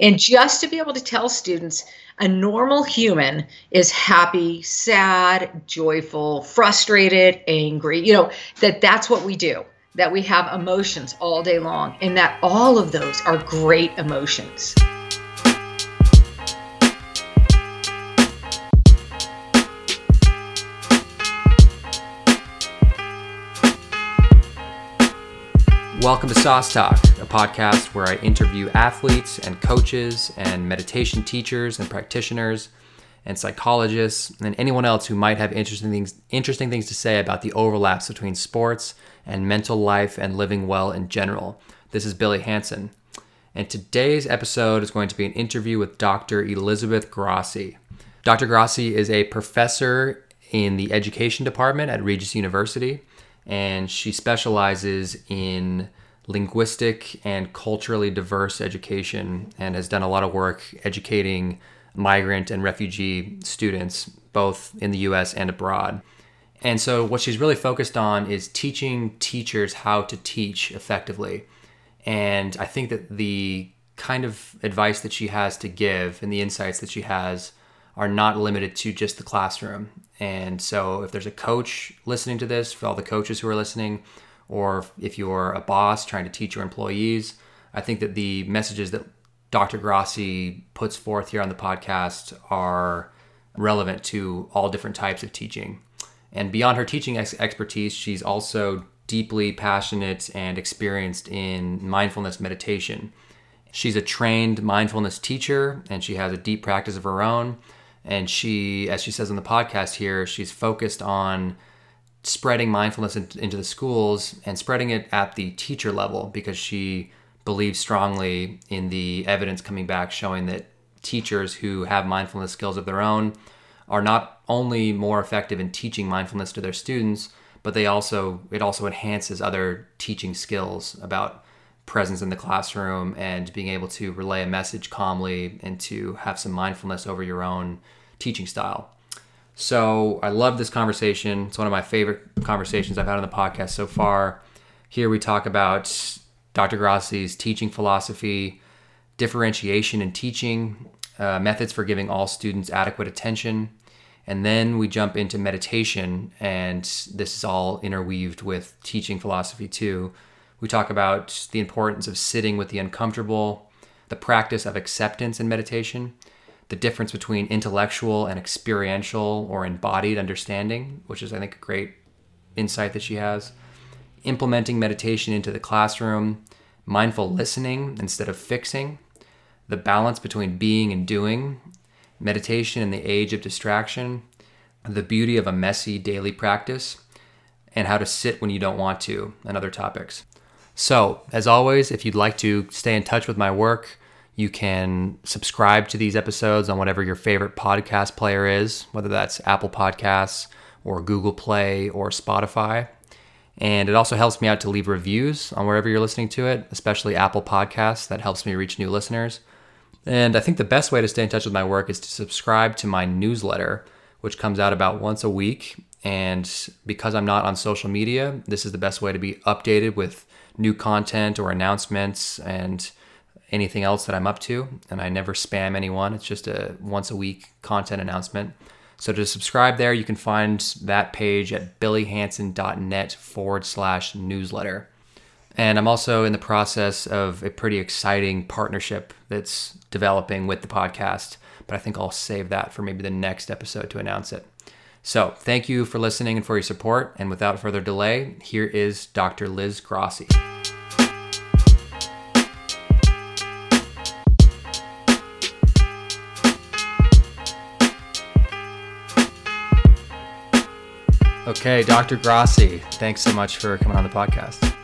And just to be able to tell students a normal human is happy, sad, joyful, frustrated, angry, you know, that that's what we do, that we have emotions all day long, and that all of those are great emotions. Welcome to Sauce Talk, a podcast where I interview athletes and coaches and meditation teachers and practitioners and psychologists and anyone else who might have interesting things interesting things to say about the overlaps between sports and mental life and living well in general. This is Billy Hanson. And today's episode is going to be an interview with Dr. Elizabeth Grassi. Dr. Grassi is a professor in the education department at Regis University and she specializes in linguistic and culturally diverse education and has done a lot of work educating migrant and refugee students both in the US and abroad. And so, what she's really focused on is teaching teachers how to teach effectively. And I think that the kind of advice that she has to give and the insights that she has are not limited to just the classroom. And so, if there's a coach listening to this, for all the coaches who are listening, or if you're a boss trying to teach your employees, I think that the messages that Dr. Grassi puts forth here on the podcast are relevant to all different types of teaching. And beyond her teaching ex- expertise, she's also deeply passionate and experienced in mindfulness meditation. She's a trained mindfulness teacher and she has a deep practice of her own and she as she says in the podcast here she's focused on spreading mindfulness into the schools and spreading it at the teacher level because she believes strongly in the evidence coming back showing that teachers who have mindfulness skills of their own are not only more effective in teaching mindfulness to their students but they also it also enhances other teaching skills about presence in the classroom and being able to relay a message calmly and to have some mindfulness over your own teaching style. So I love this conversation. It's one of my favorite conversations I've had on the podcast so far. Here we talk about Dr. Grassi's teaching philosophy, differentiation in teaching, uh, methods for giving all students adequate attention, and then we jump into meditation, and this is all interweaved with teaching philosophy too. We talk about the importance of sitting with the uncomfortable, the practice of acceptance in meditation, the difference between intellectual and experiential or embodied understanding, which is, I think, a great insight that she has. Implementing meditation into the classroom, mindful listening instead of fixing, the balance between being and doing, meditation in the age of distraction, the beauty of a messy daily practice, and how to sit when you don't want to, and other topics. So, as always, if you'd like to stay in touch with my work, you can subscribe to these episodes on whatever your favorite podcast player is, whether that's Apple Podcasts or Google Play or Spotify. And it also helps me out to leave reviews on wherever you're listening to it, especially Apple Podcasts. That helps me reach new listeners. And I think the best way to stay in touch with my work is to subscribe to my newsletter, which comes out about once a week. And because I'm not on social media, this is the best way to be updated with new content or announcements and anything else that I'm up to, and I never spam anyone. It's just a once a week content announcement. So to subscribe there, you can find that page at billyhanson.net forward slash newsletter. And I'm also in the process of a pretty exciting partnership that's developing with the podcast, but I think I'll save that for maybe the next episode to announce it. So thank you for listening and for your support. And without further delay, here is Dr. Liz Grassi. Okay, Dr. Grassi, thanks so much for coming on the podcast.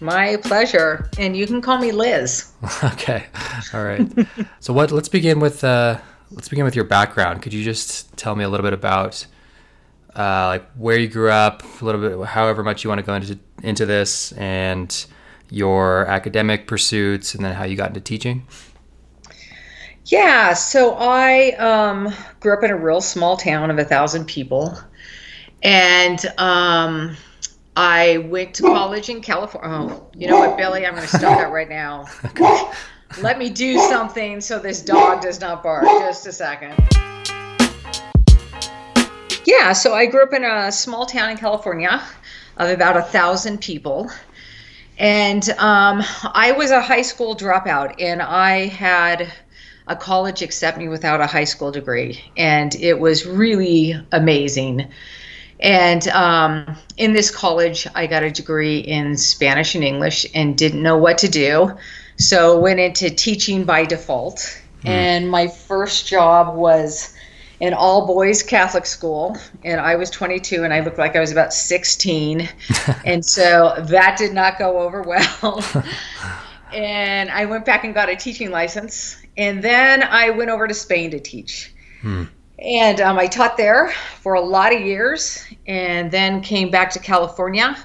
My pleasure, and you can call me Liz. okay, all right. so what? Let's begin with uh, let's begin with your background. Could you just tell me a little bit about uh, like where you grew up, a little bit, however much you want to go into into this, and your academic pursuits, and then how you got into teaching? Yeah, so I um, grew up in a real small town of a thousand people. And um, I went to college in California. Oh, you know what, Billy? I'm going to stop that right now. let me do something so this dog does not bark. Just a second. Yeah, so I grew up in a small town in California of about a thousand people. And um, I was a high school dropout, and I had a college accept me without a high school degree. And it was really amazing. And um, in this college, I got a degree in Spanish and English and didn't know what to do. So went into teaching by default. Mm. And my first job was an all boys Catholic school, and I was 22 and I looked like I was about 16. and so that did not go over well. and I went back and got a teaching license. And then I went over to Spain to teach. Hmm. And um, I taught there for a lot of years and then came back to California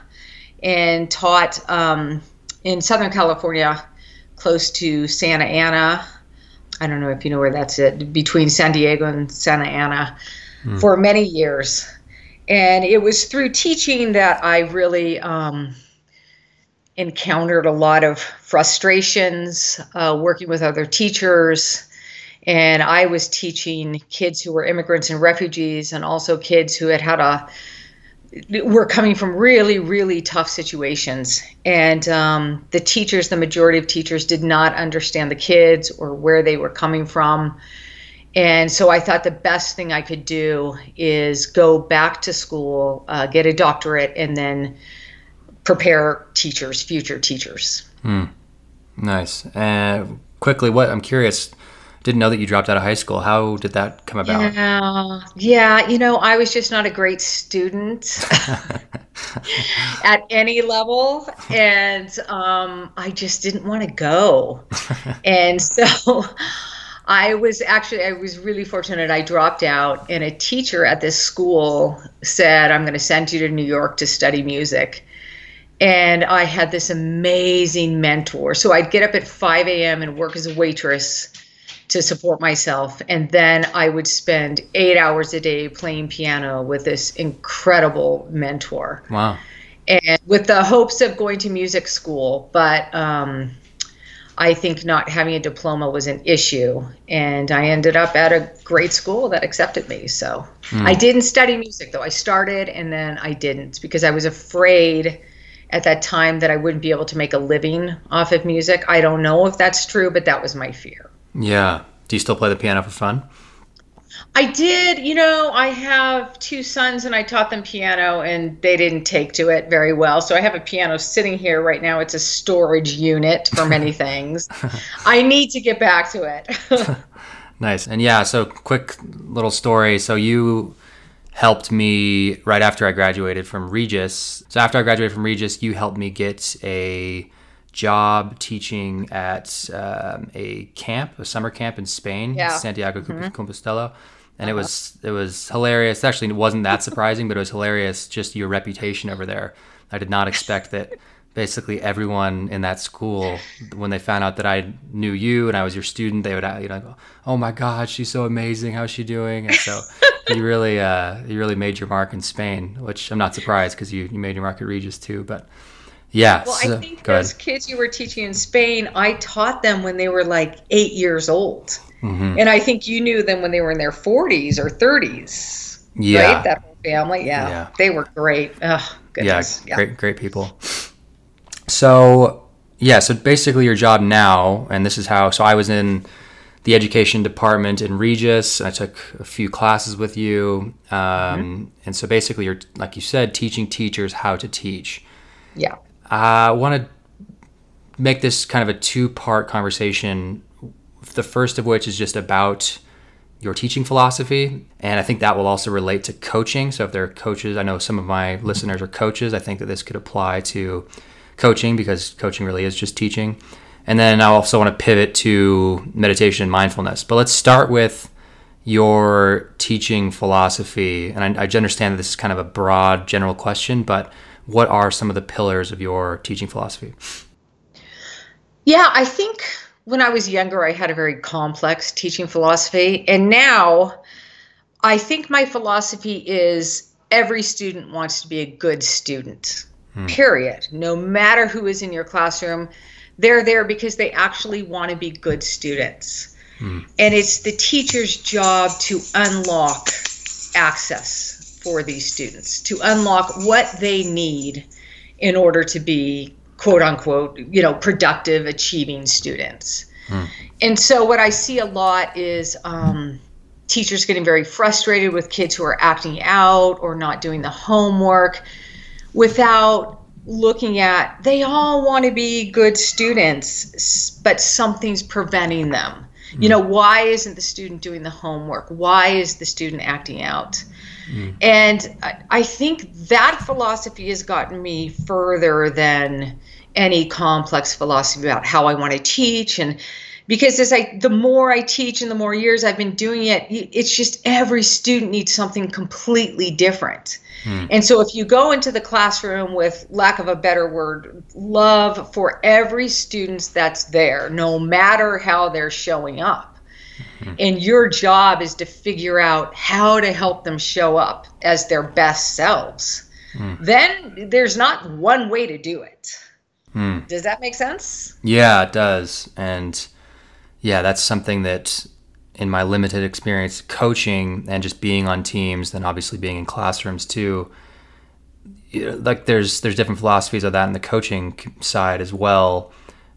and taught um, in Southern California, close to Santa Ana, I don't know if you know where that's at, between San Diego and Santa Ana mm. for many years. And it was through teaching that I really um, encountered a lot of frustrations uh, working with other teachers. And I was teaching kids who were immigrants and refugees, and also kids who had had a were coming from really, really tough situations. And um, the teachers, the majority of teachers, did not understand the kids or where they were coming from. And so I thought the best thing I could do is go back to school, uh, get a doctorate, and then prepare teachers, future teachers. Hmm. Nice. Uh, quickly, what I'm curious didn't know that you dropped out of high school. How did that come about? Yeah, yeah. You know, I was just not a great student at any level, and um, I just didn't want to go. and so I was actually I was really fortunate. I dropped out, and a teacher at this school said, "I'm going to send you to New York to study music." And I had this amazing mentor. So I'd get up at 5 a.m. and work as a waitress to support myself. And then I would spend eight hours a day playing piano with this incredible mentor. Wow. And with the hopes of going to music school. But um, I think not having a diploma was an issue. And I ended up at a great school that accepted me. So mm. I didn't study music, though. I started and then I didn't because I was afraid at that time that I wouldn't be able to make a living off of music. I don't know if that's true, but that was my fear. Yeah. Do you still play the piano for fun? I did. You know, I have two sons and I taught them piano and they didn't take to it very well. So I have a piano sitting here right now. It's a storage unit for many things. I need to get back to it. nice. And yeah, so quick little story. So you helped me right after I graduated from Regis. So after I graduated from Regis, you helped me get a job teaching at um, a camp, a summer camp in Spain, yeah. Santiago mm-hmm. Compostela. And uh-huh. it was it was hilarious. Actually, it wasn't that surprising, but it was hilarious. Just your reputation over there. I did not expect that. Basically, everyone in that school, when they found out that I knew you and I was your student, they would you know, go, "Oh my God, she's so amazing. How's she doing?" And so you really uh, you really made your mark in Spain, which I'm not surprised because you, you made your mark at Regis too. But yeah. Well, I think those ahead. kids you were teaching in Spain, I taught them when they were like eight years old. Mm-hmm. And I think you knew them when they were in their 40s or 30s. Yeah. Right? That whole family. Yeah. yeah. They were great. Oh, goodness. Yeah, yeah. Great, great people. So, yeah. So basically, your job now, and this is how, so I was in the education department in Regis. I took a few classes with you. Um, mm-hmm. And so basically, you're, like you said, teaching teachers how to teach. Yeah. I want to make this kind of a two part conversation. The first of which is just about your teaching philosophy. And I think that will also relate to coaching. So if there are coaches, I know some of my listeners are coaches. I think that this could apply to coaching because coaching really is just teaching. And then I also want to pivot to meditation and mindfulness. But let's start with your teaching philosophy. And I, I understand that this is kind of a broad, general question, but what are some of the pillars of your teaching philosophy? Yeah, I think when I was younger, I had a very complex teaching philosophy. And now I think my philosophy is every student wants to be a good student, hmm. period. No matter who is in your classroom, They're there because they actually want to be good students. Mm. And it's the teacher's job to unlock access for these students, to unlock what they need in order to be quote unquote, you know, productive, achieving students. Mm. And so what I see a lot is um, teachers getting very frustrated with kids who are acting out or not doing the homework without looking at they all want to be good students but something's preventing them you know why isn't the student doing the homework why is the student acting out mm. and I think that philosophy has gotten me further than any complex philosophy about how i want to teach and because as I the more I teach and the more years I've been doing it, it's just every student needs something completely different. Hmm. And so if you go into the classroom with lack of a better word, love for every student that's there, no matter how they're showing up. Hmm. And your job is to figure out how to help them show up as their best selves. Hmm. Then there's not one way to do it. Hmm. Does that make sense? Yeah, it does. And yeah, that's something that in my limited experience coaching and just being on teams, then obviously being in classrooms too. Like there's there's different philosophies of that in the coaching side as well,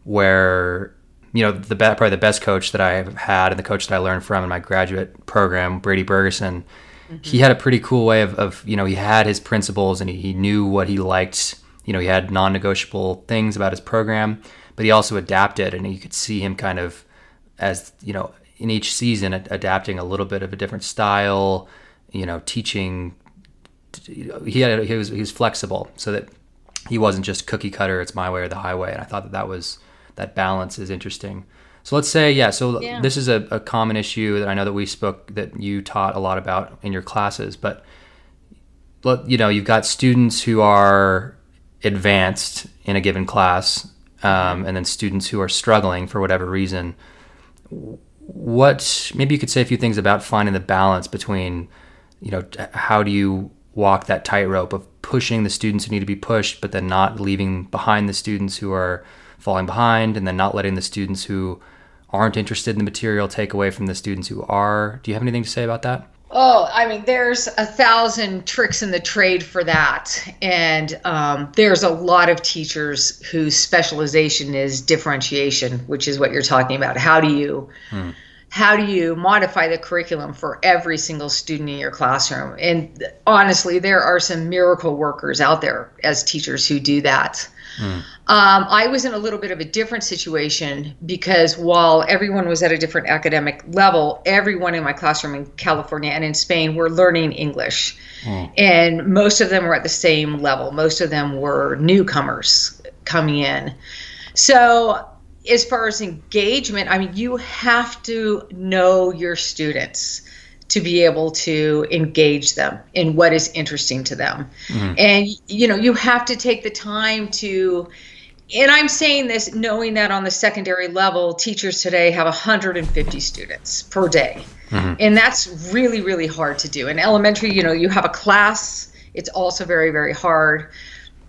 where you know the probably the best coach that I've had and the coach that I learned from in my graduate program, Brady Bergerson, mm-hmm. he had a pretty cool way of, of you know he had his principles and he, he knew what he liked. You know he had non-negotiable things about his program, but he also adapted and you could see him kind of as you know in each season adapting a little bit of a different style you know teaching he had he was he was flexible so that he wasn't just cookie cutter it's my way or the highway and i thought that that was that balance is interesting so let's say yeah so yeah. this is a, a common issue that i know that we spoke that you taught a lot about in your classes but you know you've got students who are advanced in a given class um, and then students who are struggling for whatever reason what maybe you could say a few things about finding the balance between you know how do you walk that tightrope of pushing the students who need to be pushed but then not leaving behind the students who are falling behind and then not letting the students who aren't interested in the material take away from the students who are do you have anything to say about that Oh, I mean, there's a thousand tricks in the trade for that. And um, there's a lot of teachers whose specialization is differentiation, which is what you're talking about. How do you. Hmm. How do you modify the curriculum for every single student in your classroom? And honestly, there are some miracle workers out there as teachers who do that. Mm. Um, I was in a little bit of a different situation because while everyone was at a different academic level, everyone in my classroom in California and in Spain were learning English. Mm. And most of them were at the same level. Most of them were newcomers coming in. So, as far as engagement, I mean, you have to know your students to be able to engage them in what is interesting to them. Mm-hmm. And you know, you have to take the time to and I'm saying this knowing that on the secondary level, teachers today have 150 students per day. Mm-hmm. And that's really, really hard to do. In elementary, you know, you have a class, it's also very, very hard.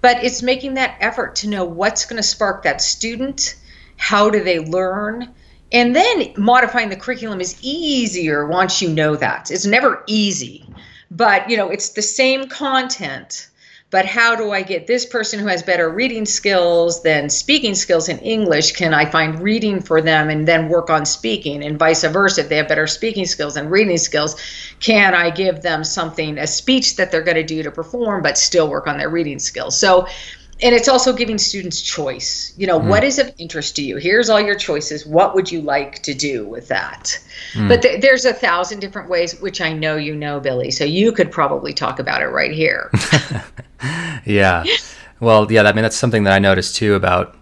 But it's making that effort to know what's going to spark that student, how do they learn, and then modifying the curriculum is easier once you know that. It's never easy, but you know, it's the same content. But how do I get this person who has better reading skills than speaking skills in English? Can I find reading for them and then work on speaking, and vice versa? If they have better speaking skills and reading skills, can I give them something, a speech that they're going to do to perform, but still work on their reading skills? So and it's also giving students choice. You know mm. what is of interest to you? Here's all your choices. What would you like to do with that? Mm. but th- there's a thousand different ways which i know you know billy so you could probably talk about it right here. Yeah. Well yeah i mean that's something that i noticed too about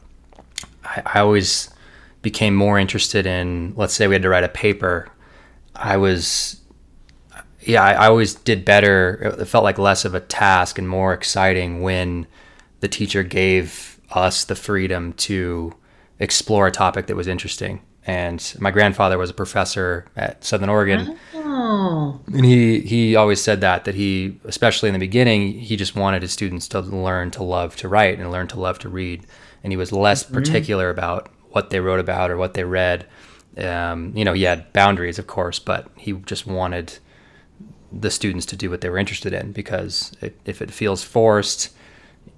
I, I always became more interested in let's say we had to write a paper i was yeah I, I always did better it felt like less of a task and more exciting when the teacher gave us the freedom to explore a topic that was interesting. And my grandfather was a professor at Southern Oregon. Oh. And he he always said that that he especially in the beginning he just wanted his students to learn to love to write and learn to love to read, and he was less mm-hmm. particular about what they wrote about or what they read. Um, you know, he had boundaries, of course, but he just wanted the students to do what they were interested in because it, if it feels forced,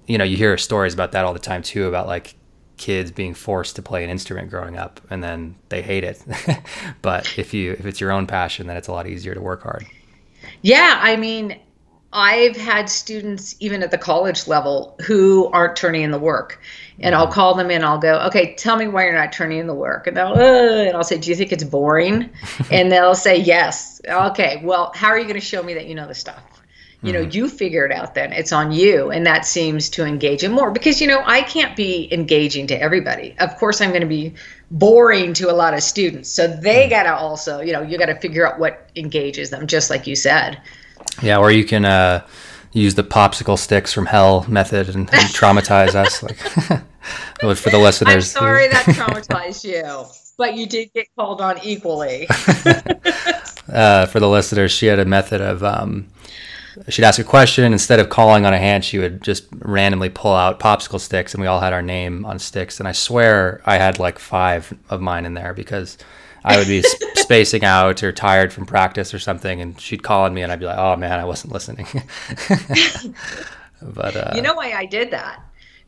you know, you hear stories about that all the time too about like kids being forced to play an instrument growing up and then they hate it. but if you if it's your own passion, then it's a lot easier to work hard. Yeah, I mean, I've had students even at the college level who aren't turning in the work. And I'll mm-hmm. call them in, I'll go, okay, tell me why you're not turning in the work. And they'll, uh, and I'll say, do you think it's boring? and they'll say, yes. Okay, well, how are you going to show me that you know the stuff? You know, mm-hmm. you figure it out then. It's on you. And that seems to engage them more because, you know, I can't be engaging to everybody. Of course, I'm going to be boring to a lot of students. So they mm. got to also, you know, you got to figure out what engages them, just like you said. Yeah, or you can uh, use the popsicle sticks from hell method and, and traumatize us. Like, for the listeners. I'm sorry that traumatized you, but you did get called on equally. uh, for the listeners, she had a method of. Um, she'd ask a question instead of calling on a hand she would just randomly pull out popsicle sticks and we all had our name on sticks and i swear i had like five of mine in there because I would be spacing out or tired from practice or something, and she'd call on me, and I'd be like, "Oh man, I wasn't listening." but uh, you know why I did that?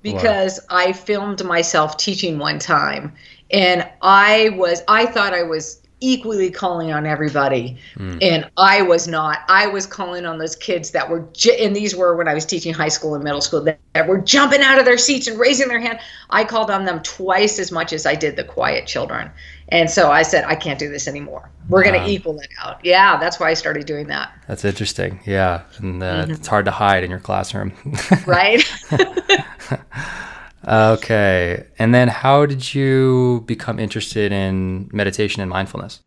Because what? I filmed myself teaching one time, and I was I thought I was equally calling on everybody. Mm. and i was not. I was calling on those kids that were j- and these were when i was teaching high school and middle school that, that were jumping out of their seats and raising their hand. I called on them twice as much as i did the quiet children. And so i said i can't do this anymore. We're wow. going to equal it out. Yeah that's why i started doing that. That's interesting. Yeah and uh, mm-hmm. it's hard to hide in your classroom. Right Okay. And then how did you become interested in meditation and mindfulness?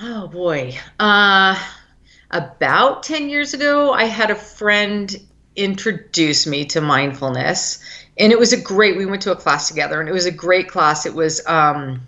Oh boy. Uh about 10 years ago, I had a friend introduce me to mindfulness and it was a great we went to a class together and it was a great class. It was um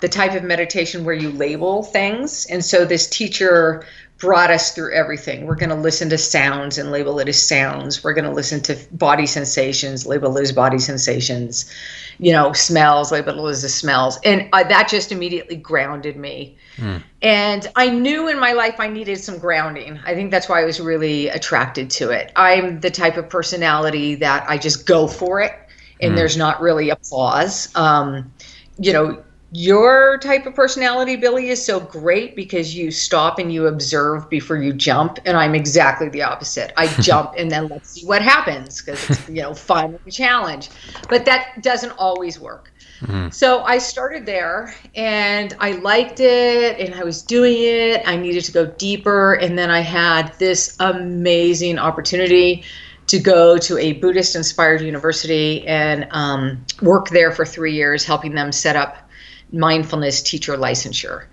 the type of meditation where you label things. And so this teacher brought us through everything. We're going to listen to sounds and label it as sounds. We're going to listen to body sensations, label it as body sensations. You know, smells, label it as the smells. And uh, that just immediately grounded me. Mm. And I knew in my life I needed some grounding. I think that's why I was really attracted to it. I'm the type of personality that I just go for it and mm. there's not really applause. Um, you know, your type of personality, Billy, is so great because you stop and you observe before you jump. And I'm exactly the opposite. I jump and then let's see what happens because it's, you know, fun and a challenge. But that doesn't always work. Mm-hmm. So I started there and I liked it and I was doing it. I needed to go deeper. And then I had this amazing opportunity to go to a Buddhist inspired university and um, work there for three years, helping them set up mindfulness teacher licensure.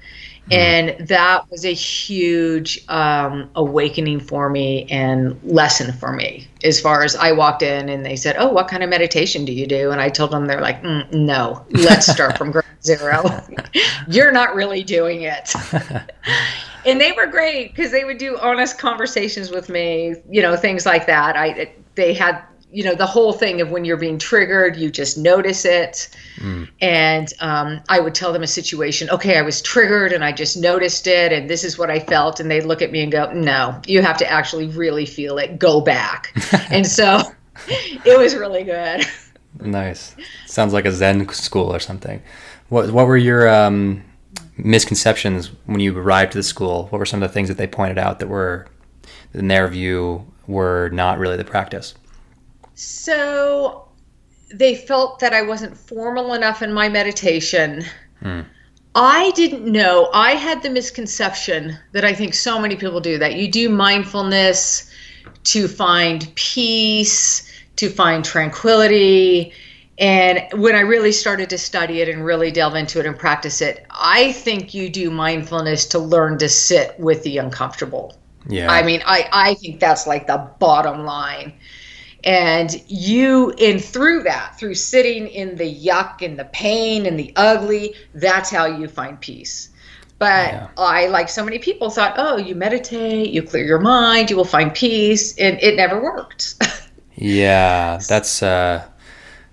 Mm. And that was a huge um, awakening for me and lesson for me. As far as I walked in and they said, Oh, what kind of meditation do you do? And I told them, They're like, mm, No, let's start from ground zero. You're not really doing it. and they were great because they would do honest conversations with me, you know, things like that. I, they had you know the whole thing of when you're being triggered you just notice it. Mm. and um, i would tell them a situation okay i was triggered and i just noticed it and this is what i felt. And they'd look at me and go no you have to actually really feel it. Go back. And so it was really good. Nice. Sounds like a zen school or something. What, what were your um, misconceptions when you arrived to the school? What were some of the things that they pointed out that were in their view were not really the practice so they felt that I wasn't formal enough in my meditation. Mm. I didn't know. I had the misconception that I think so many people do that you do mindfulness to find peace, to find tranquility. And when I really started to study it and really delve into it and practice it, I think you do mindfulness to learn to sit with the uncomfortable. Yeah. I mean, I, I think that's like the bottom line and you in through that through sitting in the yuck and the pain and the ugly that's how you find peace But Yeah. I, like so many people, thought, oh, you meditate, you clear your mind, you will find peace. And it never worked. Yeah, that's uh,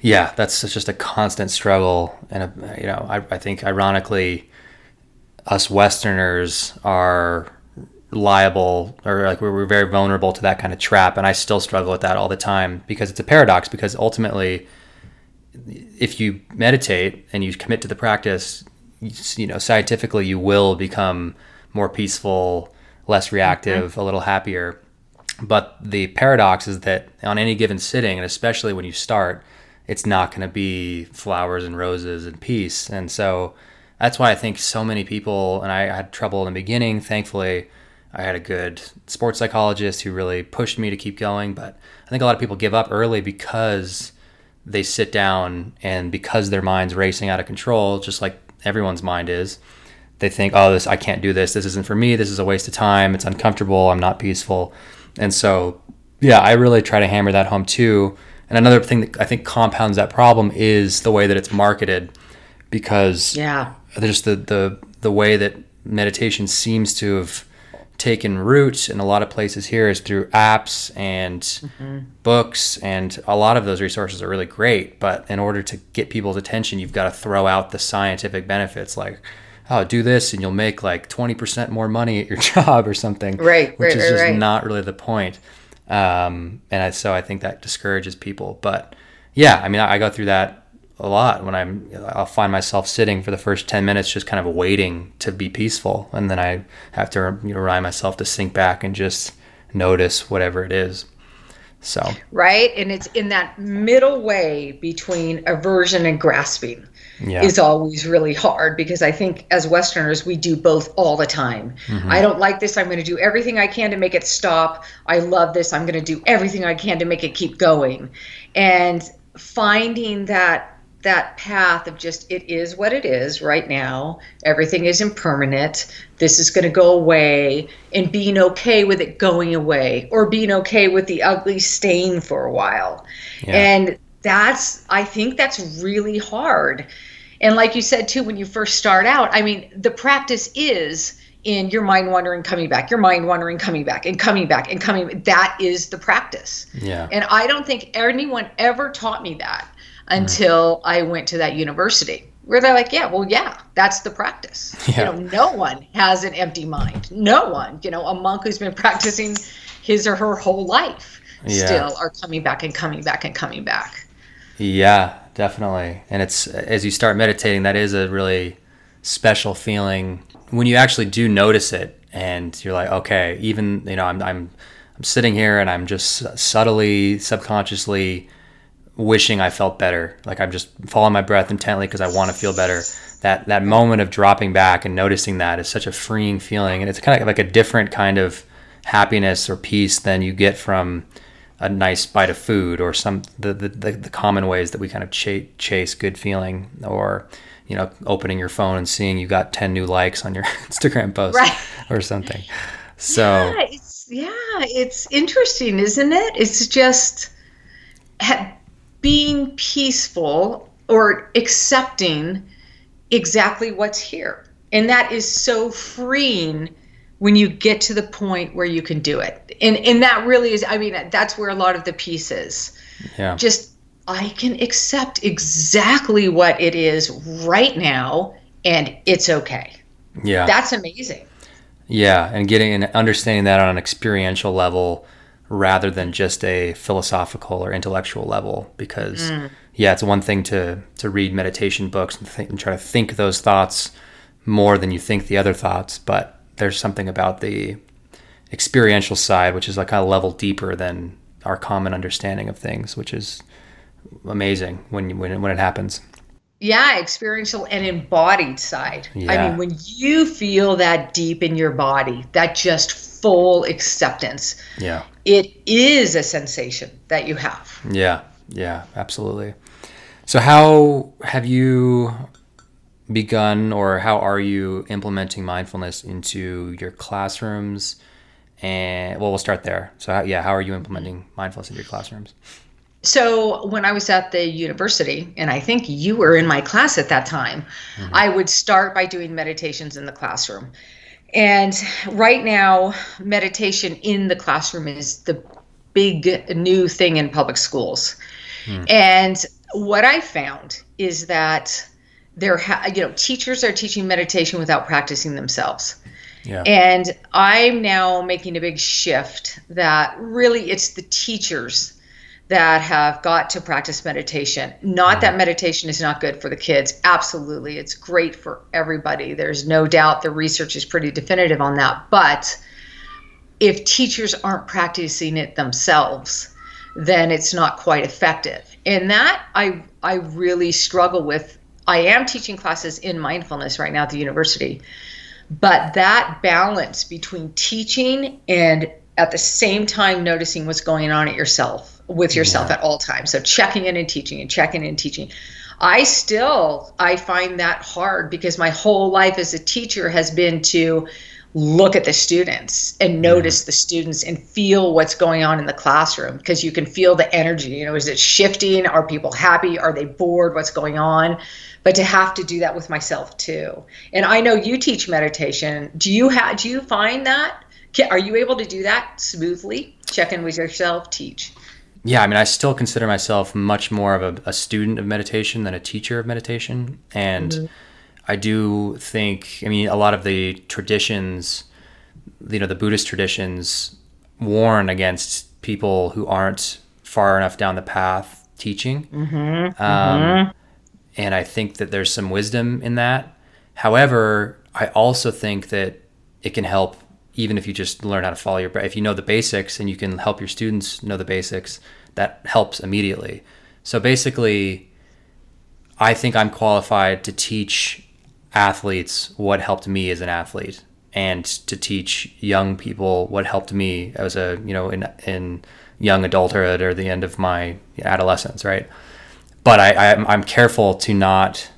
yeah, that's just a constant struggle, and a, you know, I, I think ironically, us Westerners are liable or like we're, we're very vulnerable to that kind of trap, and I still struggle with that all the time because it's a paradox. Because ultimately, if you meditate and you commit to the practice, you, you know, scientifically, you will become more peaceful, less mm-hmm. reactive, a little happier. But the paradox is that on any given sitting, and especially when you start, it's not going to be flowers and roses and peace. And so that's why I think so many people, and I had trouble in the beginning. Thankfully, I had a good sports psychologist who really pushed me to keep going. But I think a lot of people give up early because they sit down and because their mind's racing out of control, just like everyone's mind is, they think, oh, this I can't do this. This isn't for me. This is a waste of time. It's uncomfortable. I'm not peaceful. And so, yeah, I really try to hammer that home too. And another thing that I think compounds that problem is the way that it's marketed, because yeah. there's the the the way that meditation seems to have taken root in a lot of places here is through apps and books and a lot of those resources are really great but in order to get people's attention you've got to throw out the scientific benefits like oh do this and you'll make like 20% more money at your job or something Right, which right, is right, just right. not really the point um, and I, so i think that discourages people but yeah i mean I, I go through that a lot when I'm I'll find myself sitting for the first 10 minutes just kind of waiting to be peaceful and then I have to you know, remind myself to sink back and just notice whatever it is. So, Right. And it's in that middle way between aversion and grasping. yeah. is always really hard because I think as Westerners, we do both all the time. Mm-hmm. I don't like this. I'm going to do everything I can to make it stop. I love this. I'm going to do everything I can to make it keep going. And finding that that path of just it is what it is right now. Everything is impermanent. This is going to go away and being okay with it going away or being okay with the ugly stain for a while. Yeah. and that's i think that's really hard. And like you said too when you first start out i mean the practice is in your mind wandering coming back your mind wandering coming back and coming back and coming that is the practice. Yeah. and I don't think anyone ever taught me that until I went to that university where they're like, yeah, well, yeah, that's the practice. Yeah. You know, no one has an empty mind. No one, you know, a monk who's been practicing his or her whole life Yeah. still are coming back and coming back and coming back. Yeah, definitely. And it's as you start meditating, that is a really special feeling when you actually do notice it, and you're like, okay, even you know, I'm I'm I'm sitting here and I'm just subtly, subconsciously wishing I felt better. Like I'm just following my breath intently because I want to feel better. That that moment of dropping back and noticing that is such a freeing feeling, and it's kind of like a different kind of happiness or peace than you get from a nice bite of food or some the the, the, the common ways that we kind of chase, chase good feeling or you know opening your phone and seeing you got 10 new likes on your Instagram post Right. or something. So Yeah, it's yeah, it's interesting, isn't it? It's just ha- being peaceful or accepting exactly what's here, and that is so freeing when you get to the point where you can do it. And and that really is. I mean, that's where a lot of the peace is. yeah. Just I can accept exactly what it is right now, and it's okay. Yeah. That's amazing. Yeah, and getting and understanding that on an experiential level rather than just a philosophical or intellectual level because mm. yeah, it's one thing to to read meditation books and, think, and try to think those thoughts more than you think the other thoughts, but there's something about the experiential side which is like a level deeper than our common understanding of things, which is amazing when you, when it, when it happens. Yeah, experiential and embodied side. Yeah. I mean, when you feel that deep in your body, that just full acceptance, Yeah. It is a sensation that you have. Yeah, yeah, absolutely. So, how have you begun, or how are you implementing mindfulness into your classrooms? And well, we'll start there. So, how, yeah, how are you implementing mindfulness into your classrooms? so when I was at the university, and I think you were in my class at that time, mm-hmm. I would start by doing meditations in the classroom. And right now, meditation in the classroom is the big new thing in public schools. Mm. And what I found is that there, ha- you know, teachers are teaching meditation without practicing themselves. Yeah. And I'm now making a big shift that really it's the teachers that have got to practice meditation. Not mm-hmm. that meditation is not good for the kids. Absolutely. It's great for everybody. There's no doubt the research is pretty definitive on that. But if teachers aren't practicing it themselves, then it's not quite effective. And that I I really struggle with. I am teaching classes in mindfulness right now at the university. But that balance between teaching and at the same time noticing what's going on at yourself with yourself yeah. at all times. So checking in and teaching and checking in and teaching. I still I find that hard because my whole life as a teacher has been to look at the students and notice the students and feel what's going on in the classroom because you can feel the energy. You know is it shifting? Are people happy? Are they bored? What's going on? But to have to do that with myself too. And i know you teach meditation. Do you have do you find that? Are you able to do that smoothly? Check in with yourself teach yeah, I mean, I still consider myself much more of a, a student of meditation than a teacher of meditation. And mm-hmm. I do think, I mean, a lot of the traditions, you know, the Buddhist traditions warn against people who aren't far enough down the path teaching. Mm-hmm. Um, mm-hmm. And I think that there's some wisdom in that. However, I also think that it can help even if you just learn how to follow your breath. If you know the basics and you can help your students know the basics, that helps immediately. So basically, I think I'm qualified to teach athletes what helped me as an athlete and to teach young people what helped me as a, you know, in, in young adulthood or the end of my adolescence, right? But I, I, I'm careful to not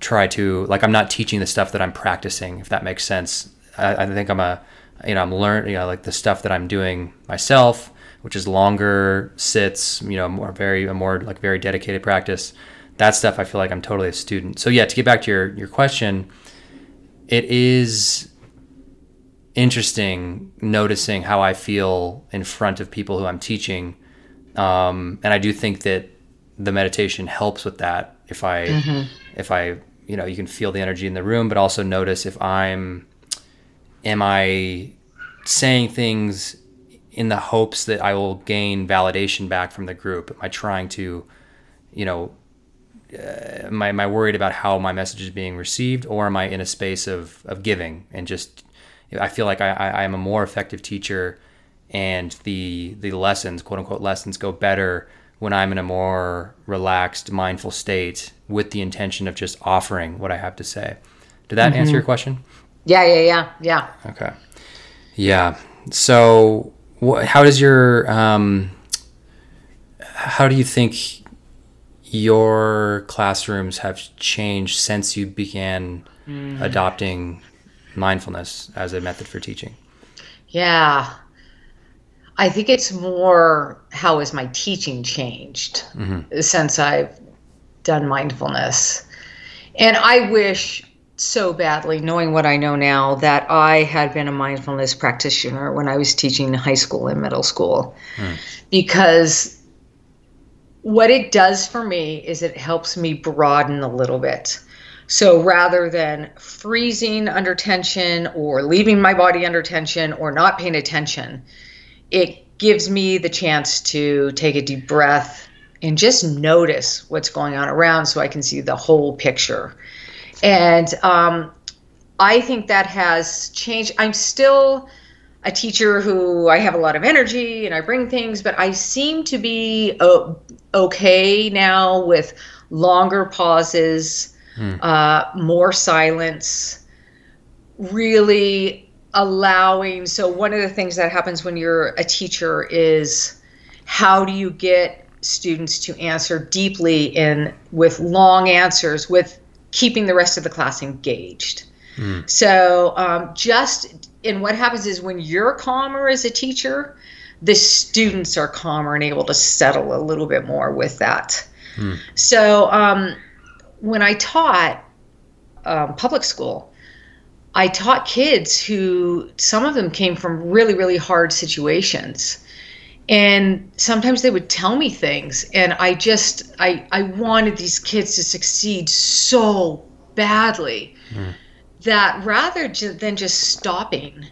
try to, like, I'm not teaching the stuff that I'm practicing, if that makes sense I, I think I'm a, you know, I'm learning, you know, like the stuff that I'm doing myself, which is longer sits, you know, more very, a more like very dedicated practice. That stuff I feel like I'm totally a student. So yeah, to get back to your your question, it is interesting noticing how I feel in front of people who I'm teaching, um, and I do think that the meditation helps with that. If I mm-hmm. if I you know you can feel the energy in the room, but also notice if I'm am I saying things in the hopes that I will gain validation back from the group? Am I trying to, you know, uh, am, I, am I worried about how my message is being received, or am I in a space of, of giving and just? I feel like I, I am a more effective teacher, and the the lessons, quote unquote lessons, go better when I'm in a more relaxed, mindful state with the intention of just offering what I have to say. Did that mm-hmm. answer your question? Yeah, yeah, yeah, yeah. Okay. Yeah. So, wh- how does your um, how do you think your classrooms have changed since you began mm. adopting mindfulness as a method for teaching? Yeah. I think it's more how has my teaching changed mm-hmm. since I've done mindfulness. And I wish so badly, knowing what I know now, that I had been a mindfulness practitioner when I was teaching high school and middle school. Hmm. Because what it does for me is it helps me broaden a little bit. So rather than freezing under tension or leaving my body under tension or not paying attention, it gives me the chance to take a deep breath and just notice what's going on around so I can see the whole picture and um, I think that has changed. I'm still a teacher who I have a lot of energy and I bring things, but I seem to be uh, okay now with longer pauses, hmm. uh, more silence, really allowing. So, one of the things that happens when you're a teacher is how do you get students to answer deeply in with long answers with keeping the rest of the class engaged. Mm. So um, just and what happens is when you're calmer as a teacher, the students are calmer and able to settle a little bit more with that. Hmm. So um, when I taught um, public school, I taught kids who some of them came from really, really hard situations. And sometimes they would tell me things, and I just I I wanted these kids to succeed so badly mm. that rather than just stopping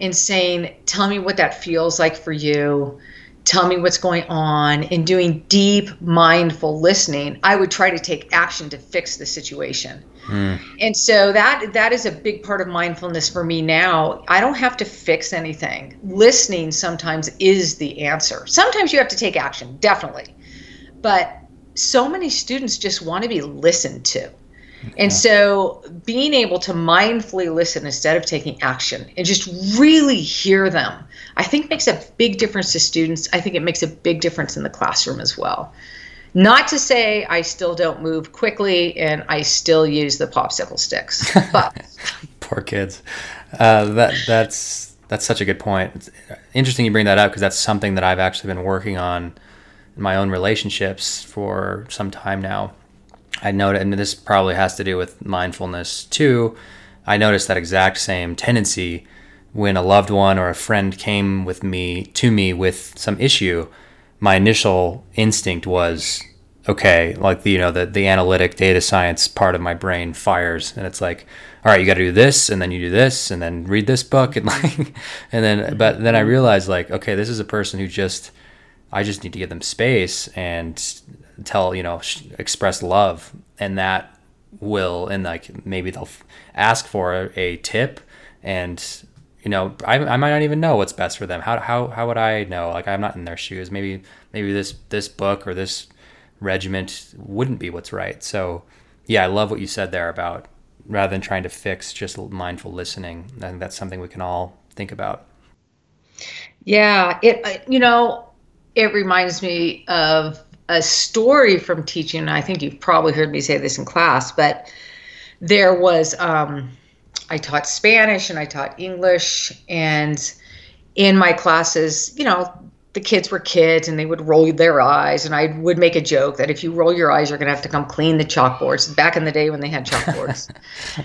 and saying, "Tell me what that feels like for you," tell me what's going on and doing deep mindful listening i would try to take action to fix the situation. Mm. and so that that is a big part of mindfulness for me now. I don't have to fix anything. Listening sometimes is the answer. Sometimes you have to take action definitely. But so many students just want to be listened to and so being able to mindfully listen instead of taking action and just really hear them, I think makes a big difference to students. I think it makes a big difference in the classroom as well. Not to say I still don't move quickly and I still use the popsicle sticks, but poor kids. Uh, that that's that's such a good point. It's interesting you bring that up because that's something that I've actually been working on in my own relationships for some time now I noted, and this probably has to do with mindfulness too. I noticed that exact same tendency when a loved one or a friend came with me to me with some issue. My initial instinct was, okay, like the you know the the analytic data science part of my brain fires, and it's like, all right, you got to do this, and then you do this, and then read this book, and like, and then mm-hmm. but then I realized like, okay, this is a person who just I just need to give them space and tell you know express love and that will and like maybe they'll ask for a tip and you know I, I might not even know what's best for them. How, how how would i know? Like i'm not in their shoes. Maybe maybe this this book or this regiment wouldn't be what's right. So yeah i love what you said there about rather than trying to fix just mindful listening i think that's something we can all think about. Yeah it you know it reminds me of a story from teaching. I think you've probably heard me say this in class, but there was um, I taught Spanish and I taught English, and in my classes, you know, the kids were kids and they would roll their eyes, and I would make a joke that if you roll your eyes, you're gonna have to come clean the chalkboards. Back in the day when they had chalkboards,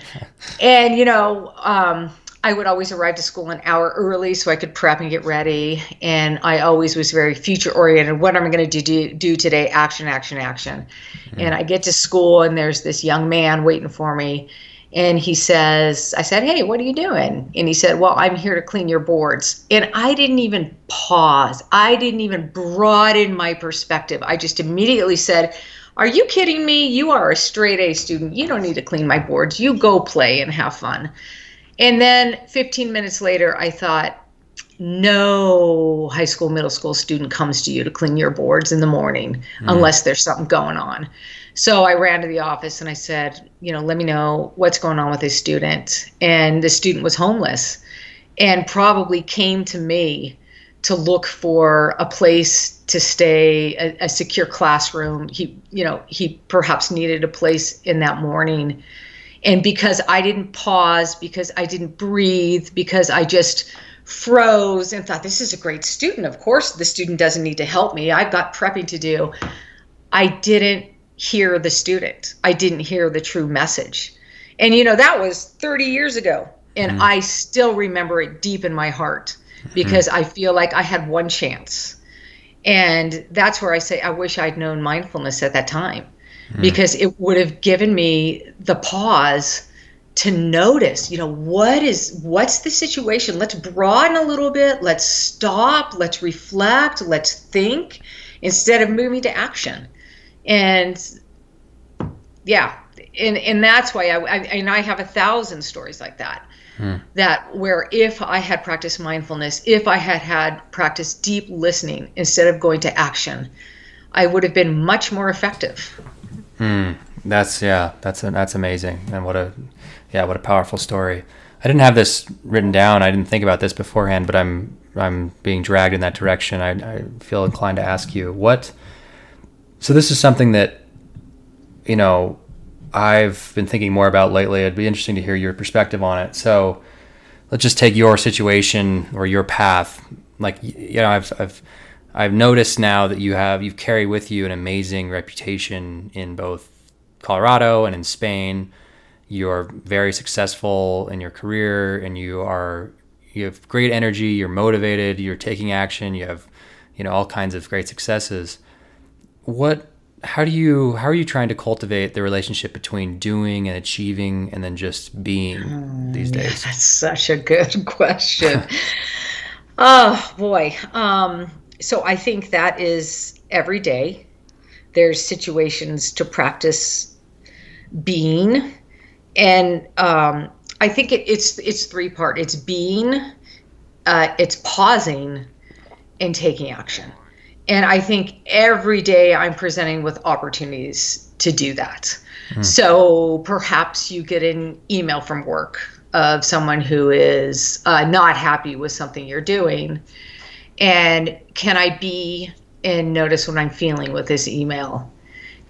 and you know. Um, I would always arrive to school an hour early so I could prep and get ready. And I always was very future oriented. What am I going to do, do today? Action, action, action. Mm-hmm. And I get to school and there's this young man waiting for me. And he says, I said, Hey, what are you doing? And he said, Well, I'm here to clean your boards. And I didn't even pause, I didn't even broaden my perspective. I just immediately said, Are you kidding me? You are a straight A student. You don't need to clean my boards. You go play and have fun. And then 15 minutes later, I thought, no high school, middle school student comes to you to clean your boards in the morning mm. unless there's something going on. So I ran to the office and I said, you know, let me know what's going on with this student. And the student was homeless and probably came to me to look for a place to stay, a, a secure classroom. He, you know, he perhaps needed a place in that morning and because I didn't pause, because I didn't breathe, because I just froze and thought, this is a great student. Of course, the student doesn't need to help me. I've got prepping to do. I didn't hear the student, I didn't hear the true message. And, you know, that was 30 years ago. And mm I still remember it deep in my heart because mm I feel like I had one chance. And that's where I say, I wish I'd known mindfulness at that time mm. because it would have given me the pause to notice you know what is what's the situation? Let's broaden a little bit. Let's stop. Let's reflect. Let's think instead of moving to action. And yeah and and that's why i, I and i have a thousand stories like that. Hmm. that where if i had practiced mindfulness if i had had practiced deep listening instead of going to action i would have been much more effective Hmm. That's yeah. That's a, that's amazing. And what a yeah. What a powerful story. I didn't have this written down. I didn't think about this beforehand, but I'm I'm being dragged in that direction. I, I feel inclined to ask you what. So this is something that, you know, I've been thinking more about lately. It'd be interesting to hear your perspective on it. So, let's just take your situation or your path. like you know I've I've I've noticed now that you have you've carried with you an amazing reputation in both Colorado and in Spain. You're very successful in your career, and you are you have great energy. You're motivated. You're taking action. You have you know all kinds of great successes. What how do you how are you trying to cultivate the relationship between doing and achieving and then just being these days? That's such a good question. oh boy. Um, so I think that is every day. There's situations to practice being, and um, I think it, it's it's three part. It's being, uh, it's pausing, and taking action. And I think every day I'm presenting with opportunities to do that. Hmm. So perhaps you get an email from work of someone who is uh, not happy with something you're doing. And can I be and notice what I'm feeling with this email?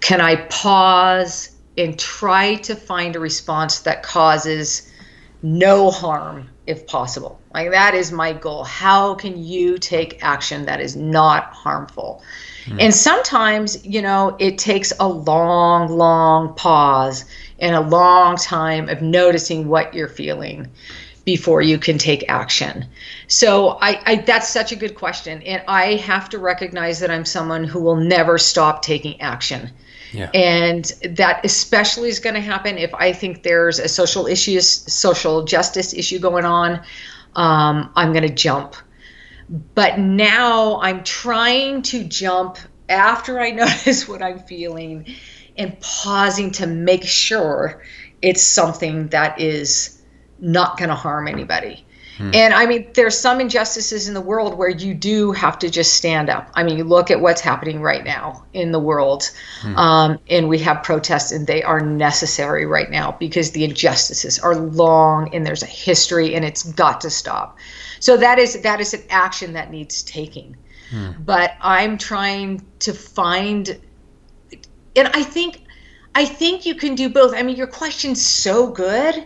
Can I pause and try to find a response that causes no harm if possible. Like that is my goal. How can you take action that is not harmful? Mm. And sometimes, you know, it takes a long, long pause and a long time of noticing what you're feeling before you can take action. So I, I, that's such a good question. And I have to recognize that I'm someone who will never stop taking action. Yeah. And that especially is going to happen if I think there's a social issue, social justice issue going on. Um, I'm going to jump. But now I'm trying to jump after I notice what I'm feeling and pausing to make sure it's something that is not going to harm anybody. Hmm. And I mean, there's some injustices in the world where you do have to just stand up. I mean, you look at what's happening right now in the world, hmm. um, and we have protests, and they are necessary right now because the injustices are long and there's a history, and it's got to stop. So that is that is an action that needs taking. Hmm. But I'm trying to find, and I think, I think you can do both. I mean, your question's so good,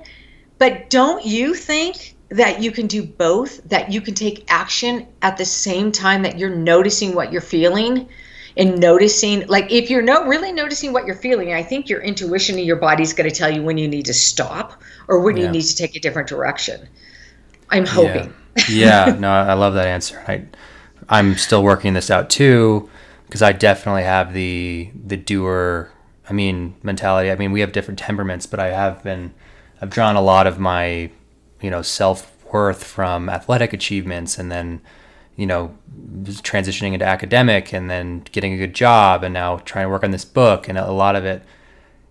but don't you think? that you can do both, that you can take action at the same time that you're noticing what you're feeling and noticing like if you're not really noticing what you're feeling, I think your intuition in your body's going to tell you when you need to stop or when yeah. you need to take a different direction. I'm hoping. Yeah, yeah no, I love that answer. I I'm still working this out too because I definitely have the the doer I mean mentality. I mean, we have different temperaments, but I have been I've drawn a lot of my you know self worth from athletic achievements and then you know transitioning into academic and then getting a good job and now trying to work on this book. And a lot of it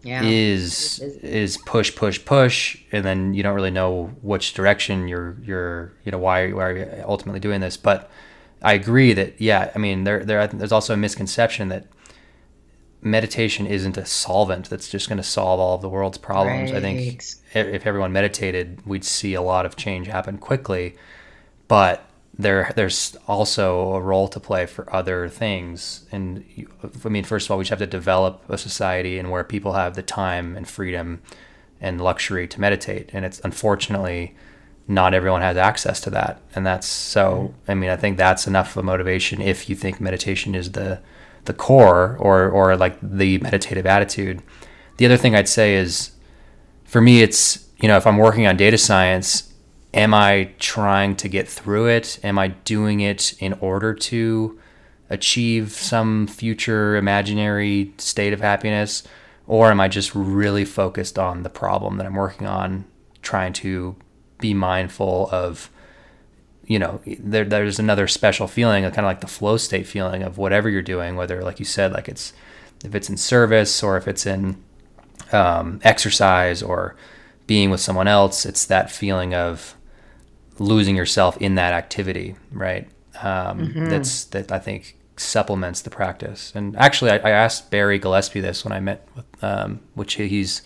yeah. is is push push push. And then you don't really know which direction you're you're you know why why are you ultimately doing this. But I agree that yeah I mean there there there's also a misconception that meditation isn't a solvent that's just going to solve all of the world's problems. Right. I think if everyone meditated, we'd see a lot of change happen quickly. But there, there's also a role to play for other things. And I mean, first of all, we just have to develop a society and where people have the time and freedom and luxury to meditate. And it's unfortunately not everyone has access to that. And that's so. Mm-hmm. I mean, I think that's enough of a motivation if you think meditation is the the core or or like the meditative attitude. The other thing I'd say is for me it's you know if I'm working on data science, am I trying to get through it? Am I doing it in order to achieve some future imaginary state of happiness or am I just really focused on the problem that I'm working on trying to be mindful of you know, there, there's another special feeling, kind of like the flow state feeling of whatever you're doing, whether, like you said, like it's if it's in service or if it's in um, exercise or being with someone else, it's that feeling of losing yourself in that activity, right? Um, mm-hmm. That's that I think supplements the practice. And actually, I, I, asked Barry Gillespie this when I met with, um, which he's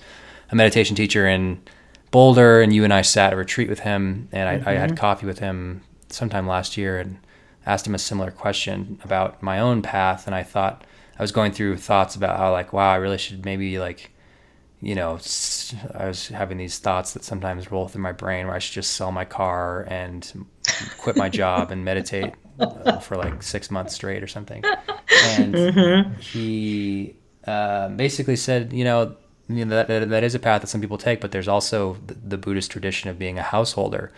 a meditation teacher in Boulder, and you and I sat at a retreat with him, and I, mm-hmm. I had mm-hmm. coffee with him sometime last year and asked him a similar question about my own path and I thought I was going through thoughts about how like wow I really should maybe like you know I was having these thoughts that sometimes roll through my brain where I should just sell my car and quit my job and meditate uh, for like six months straight or something. And mm-hmm. he uh, basically said, you know, you know that, that, that is a path that some people take, but there's also the, the Buddhist tradition of being a householder,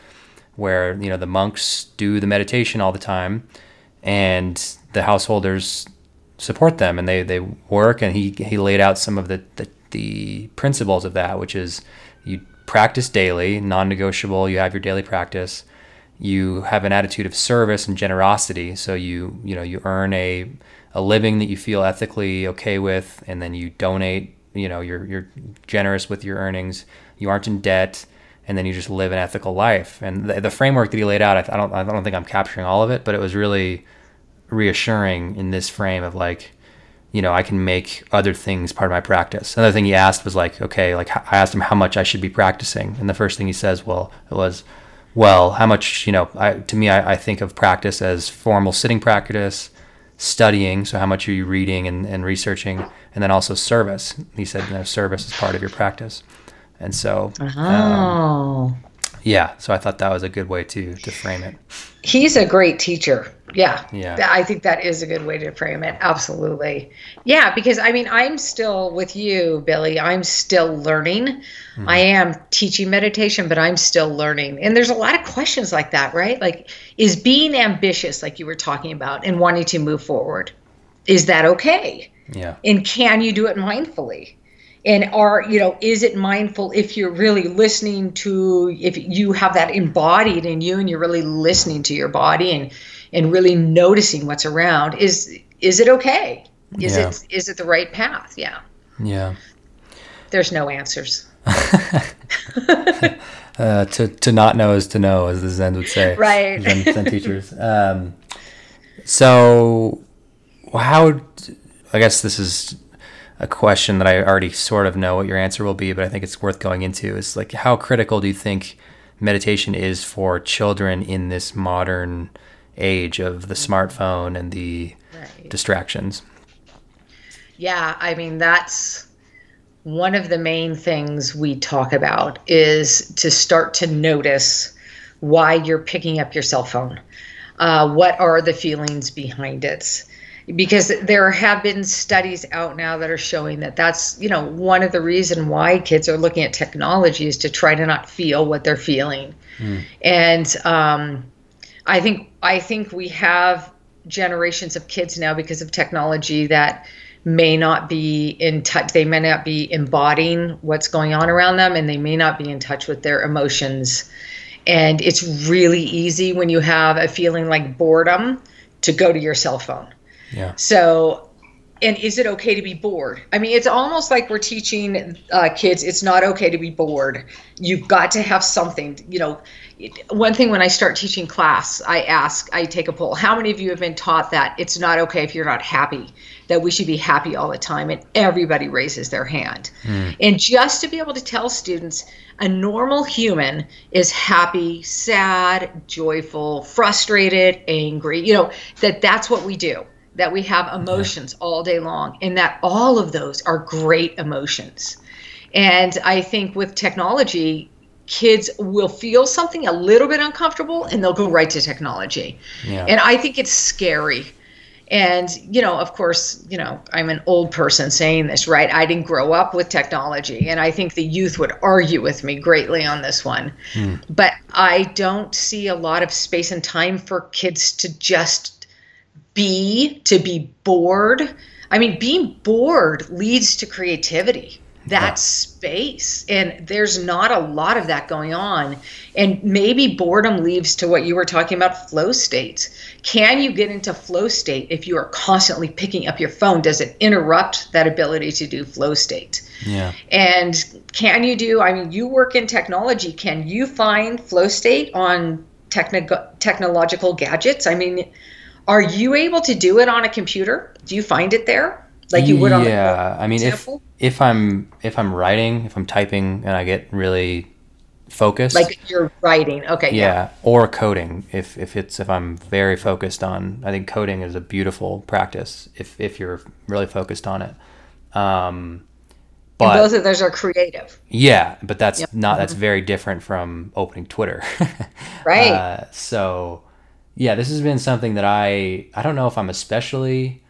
where you know the monks do the meditation all the time, and the householders support them and they, they work. And he, he laid out some of the, the, the principles of that which is you practice daily non-negotiable you have your daily practice you have an attitude of service and generosity. So you you know you earn a a living that you feel ethically okay with and then you donate you know you're you're generous with your earnings. You aren't in debt and then you just live an ethical life. And the, the framework that he laid out I, I don't I don't think I'm capturing all of it but it was really reassuring in this frame of like you know i can make other things part of my practice. Another thing he asked was like okay like i asked him how much i should be practicing. And the first thing he says well it was well how much you know I, to me I, I think of practice as formal sitting practice studying so how much are you reading and, and researching and then also service. He said you know, service is part of your practice and so oh. um, yeah so i thought that was a good way to to frame it. He's a great teacher. Yeah. Yeah. I think that is a good way to frame it. Absolutely. Yeah because i mean i'm still with you billy i'm still learning. Mm-hmm. i am teaching meditation but i'm still learning. And there's a lot of questions like that right? Like is being ambitious like you were talking about and wanting to move forward is that okay? Yeah. And can you do it mindfully and are you know is it mindful if you're really listening to if you have that embodied in you and you're really listening to your body and and really noticing what's around is is it okay? Is yeah. it is it the right path? Yeah. Yeah. There's no answers. Uh, to to not know is to know as the zen would say. Right. Zen, zen teachers. Um, so how i guess this is a question that I already sort of know what your answer will be, but I think it's worth going into is like how critical do you think meditation is for children in this modern age of the smartphone and the right. distractions? Yeah, I mean that's one of the main things we talk about is to start to notice why you're picking up your cell phone. Uh, what are the feelings behind it? Because there have been studies out now that are showing that that's you know one of the reason why kids are looking at technology is to try to not feel what they're feeling. Mm. and um, i think i think we have generations of kids now because of technology that may not be in touch they may not be embodying what's going on around them and they may not be in touch with their emotions. And it's really easy when you have a feeling like boredom to go to your cell phone yeah. So, and is it okay to be bored? I mean, it's almost like we're teaching uh, kids it's not okay to be bored. You've got to have something. You know, one thing when I start teaching class, I ask, I take a poll. How many of you have been taught that it's not okay if you're not happy? That we should be happy all the time, and everybody raises their hand. Mm. And just to be able to tell students, a normal human is happy, sad, joyful, frustrated, angry. You know that that's what we do that we have emotions yeah. all day long and that all of those are great emotions. And I think with technology, kids will feel something a little bit uncomfortable and they'll go right to technology. Yeah. And I think it's scary. And, you know, of course, you know, I'm an old person saying this, right? I didn't grow up with technology. And I think the youth would argue with me greatly on this one. Mm. But I don't see a lot of space and time for kids to just be to be bored. I mean, being bored leads to creativity. That yeah. space. And there's not a lot of that going on. And maybe boredom leads to what you were talking about flow states. Can you get into flow state if you are constantly picking up your phone? Does it interrupt that ability to do flow state? Yeah. And can you do, I mean, you work in technology. Can you find flow state on technical technological gadgets? I mean, are you able to do it on a computer? Do you find it there? Like you would on the computer. Yeah, I mean if if I'm if I'm writing, if I'm typing and I get really focused. Like you're writing. Okay. Yeah, yeah, or coding. If if it's if I'm very focused on I think coding is a beautiful practice if if you're really focused on it. Um but and both of those are creative. Yeah, but that's yep. not that's mm-hmm. very different from opening Twitter. right. Uh, so yeah, this has been something that I I don't know if I'm especially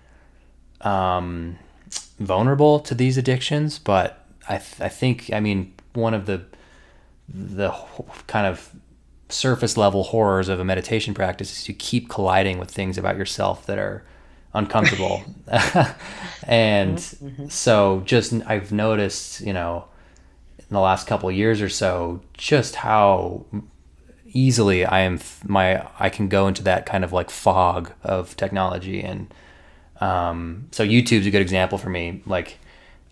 um, vulnerable to these addictions, but I th- I think I mean one of the the kind of surface level horrors of a meditation practice is you keep colliding with things about yourself that are uncomfortable. and mm-hmm. so just I've noticed, you know, in the last couple years or so just how easily I am my I can go into that kind of like fog of technology and um, so YouTube's a good example for me. Like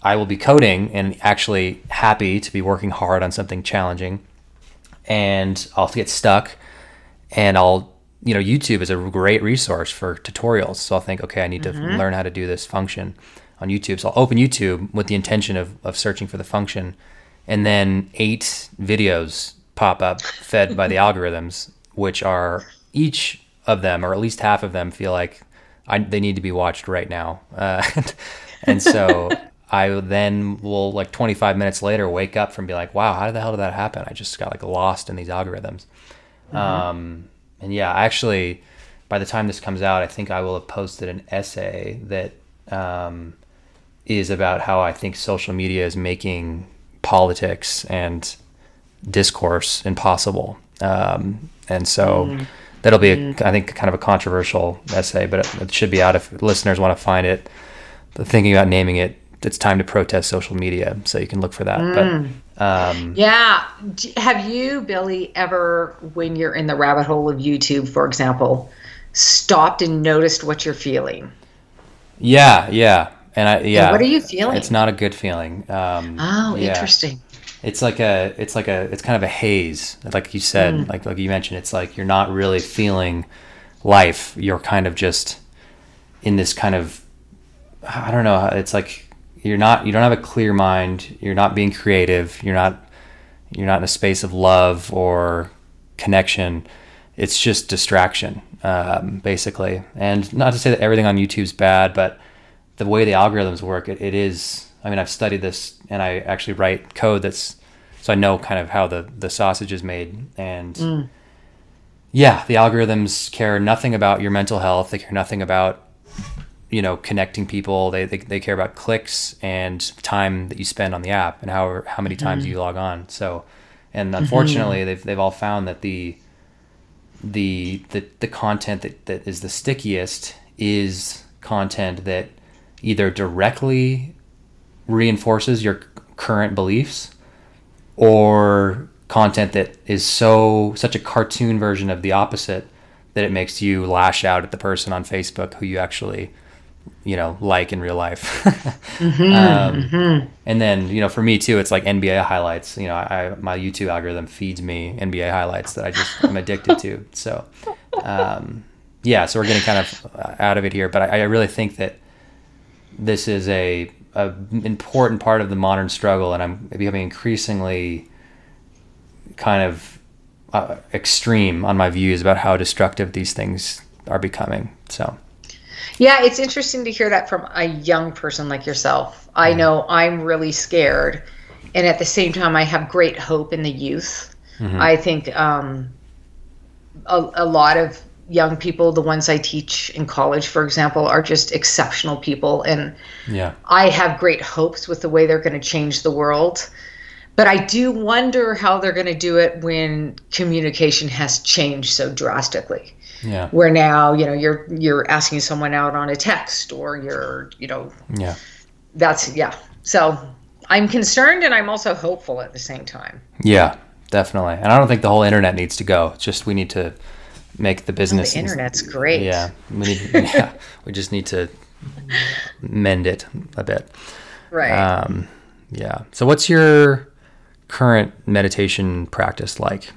I will be coding and actually happy to be working hard on something challenging and I'll get stuck and I'll you know YouTube is a great resource for tutorials. So I'll think okay I need to mm-hmm. learn how to do this function on YouTube. So I'll open YouTube with the intention of, of searching for the function and then eight videos pop up fed by the algorithms, which are each of them, or at least half of them, feel like I, they need to be watched right now. Uh, and so I then will, like 25 minutes later, wake up from be like, wow, how the hell did that happen? I just got like lost in these algorithms. Mm-hmm. Um, and yeah, actually, by the time this comes out, I think I will have posted an essay that um, is about how I think social media is making politics and discourse impossible. Um, and so mm. that'll be, a, mm. I think, kind of a controversial essay, but it, it, should be out if listeners want to find it. Thinking about naming it, it's time to protest social media, so you can look for that. Mm. But um, yeah, have you, Billy, ever, when you're in the rabbit hole of YouTube, for example, stopped and noticed what you're feeling? Yeah, yeah, and I yeah. And what are you feeling? It's not a good feeling. Um, oh, yeah. interesting it's like a it's like a it's kind of a haze like you said mm. like like you mentioned it's like you're not really feeling life. You're kind of just in this kind of i don't know it's like you're not you don't have a clear mind. You're not being creative. You're not you're not in a space of love or connection. It's just distraction um, basically. And not to say that everything on youtube's bad but the way the algorithms work it, it is I mean, I've studied this and I actually write code that's so I know kind of how the the sausage is made and mm. yeah, the algorithms care nothing about your mental health. They care nothing about you know connecting people. They they, they care about clicks and time that you spend on the app and how how many times mm. you log on. So and mm-hmm. unfortunately, mm-hmm. they've they've all found that the the the the content that, that is the stickiest is content that either directly reinforces your current beliefs or content that is so such a cartoon version of the opposite that it makes you lash out at the person on Facebook who you actually you know like in real life. Mm-hmm, um, mm-hmm. and then you know for me too it's like nba highlights. You know I, my youtube algorithm feeds me nba highlights that i just i'm addicted to. So um, yeah so we're getting kind of out of it here. But I, I really think that this is a an important part of the modern struggle, and I'm becoming increasingly kind of uh, extreme on my views about how destructive these things are becoming. So, yeah, it's interesting to hear that from a young person like yourself. I mm-hmm. know I'm really scared, and at the same time, I have great hope in the youth. Mm-hmm. I think um, a, a lot of young people, the ones I teach in college, for example, are just exceptional people. And yeah. I have great hopes with the way they're going to change the world. But I do wonder how they're going to do it when communication has changed so drastically. Yeah. Where now, you know, you're you're asking someone out on a text or you're, you know, Yeah. That's yeah. So I'm concerned and I'm also hopeful at the same time. Yeah, definitely. And I don't think the whole internet needs to go. It's just we need to make the business. Oh, the internet's great. Yeah, we need. yeah, we just need to mend it a bit. Right. Um, yeah. So, what's your current meditation practice like?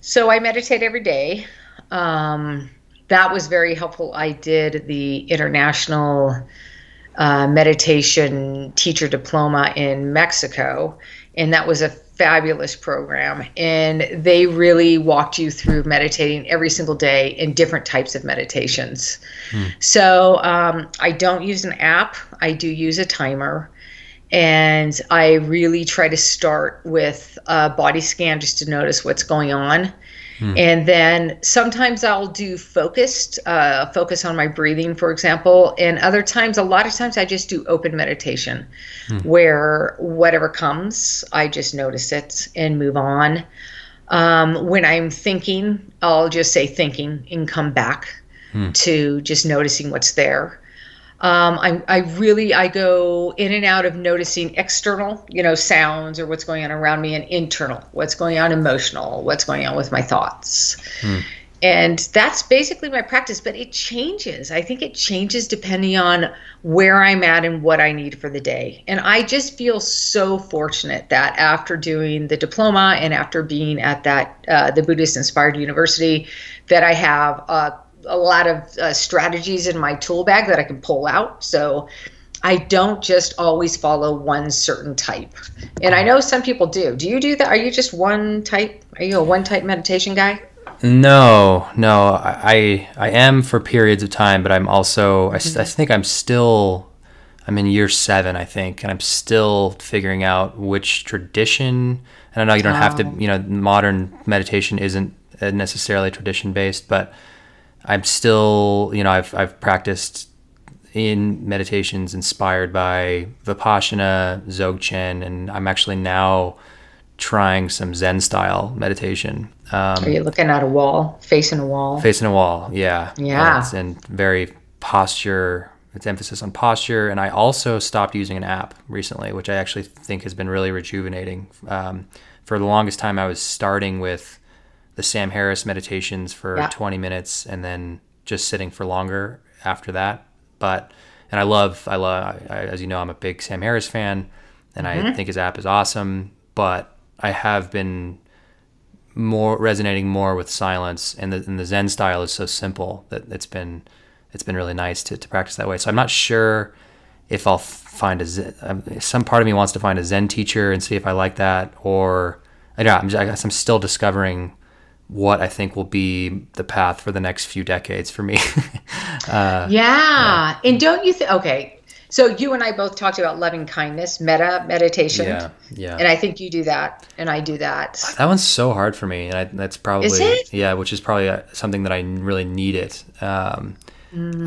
So, I meditate every day. Um, that was very helpful. I did the international uh, meditation teacher diploma in Mexico, and that was a fabulous program and they really walked you through meditating every single day in different types of meditations. Hmm. so um, i don't use an app. I do use a timer and i really try to start with a body scan just to notice what's going on And then sometimes I'll do focused, uh, focus on my breathing, for example. And other times, a lot of times, I just do open meditation where whatever comes, I just notice it and move on. Um, when I'm thinking, I'll just say thinking and come back to just noticing what's there. Um, I, I really I go in and out of noticing external, you know, sounds or what's going on around me, and internal, what's going on emotional, what's going on with my thoughts. And that's basically my practice, but it changes. I think it changes depending on where I'm at and what I need for the day. And I just feel so fortunate that after doing the diploma and after being at that uh, the Buddhist Inspired University, that I have uh, a lot of uh, strategies in my tool bag that I can pull out. So I don't just always follow one certain type. And I know some people do. Do you do that? Are you just one type? Are you a one type meditation guy? No, no, I I am for periods of time, but I'm also I think I'm still I'm in year seven, I think, and I'm still figuring out which tradition. And I know you don't have to, you know, modern meditation isn't uh, necessarily tradition based, but I'm still, you know, I've I've practiced in meditations inspired by Vipassana, Dzogchen, and I'm actually now trying some Zen style meditation. Um, Are you looking at a wall, facing a wall? Facing a wall, yeah. Yeah. And, it's, and very posture, it's emphasis on posture. And I also stopped using an app recently, which I actually think has been really rejuvenating. Um, for the longest time, I was starting with the Sam Harris meditations for Yeah. 20 minutes and then just sitting for longer after that. But, and I love, I love, I, as you know, I'm a big Sam Harris fan and I think his app is awesome. But I have been more resonating more with silence and the, and the zen style is so simple that it's been it's been really nice to, to practice that way so i'm not sure if i'll find a zen um, some part of me wants to find a zen teacher and see if i like that or i don't know I'm just, i guess i'm still discovering what i think will be the path for the next few decades for me uh, yeah. And don't you think, okay, so you and I both talked about loving kindness, metta meditation. yeah yeah And I think you do that, and I do that. That one's so hard for me, and I, that's probably Is it? yeah, which is probably uh, something that I really need it. Um,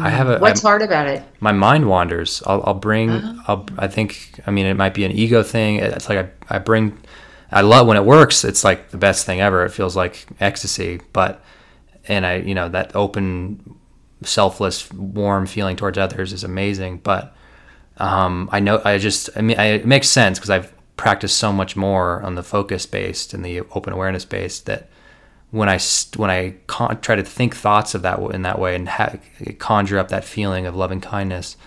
I have a What's I'm- hard about it? my mind wanders. I'll, I'll bring. Oh. I'll. I think. I mean, it might be an ego thing. It's like I, I bring. I love when it works. It's like the best thing ever. It feels like ecstasy. But, and I, you know, that open, selfless, warm feeling towards others is amazing. But, um, I know. I just. I mean, I, it makes sense because I've practiced so much more on the focus based and the open awareness based that when I when I con- try to think thoughts of that in that way and ha- conjure up that feeling of loving kindness,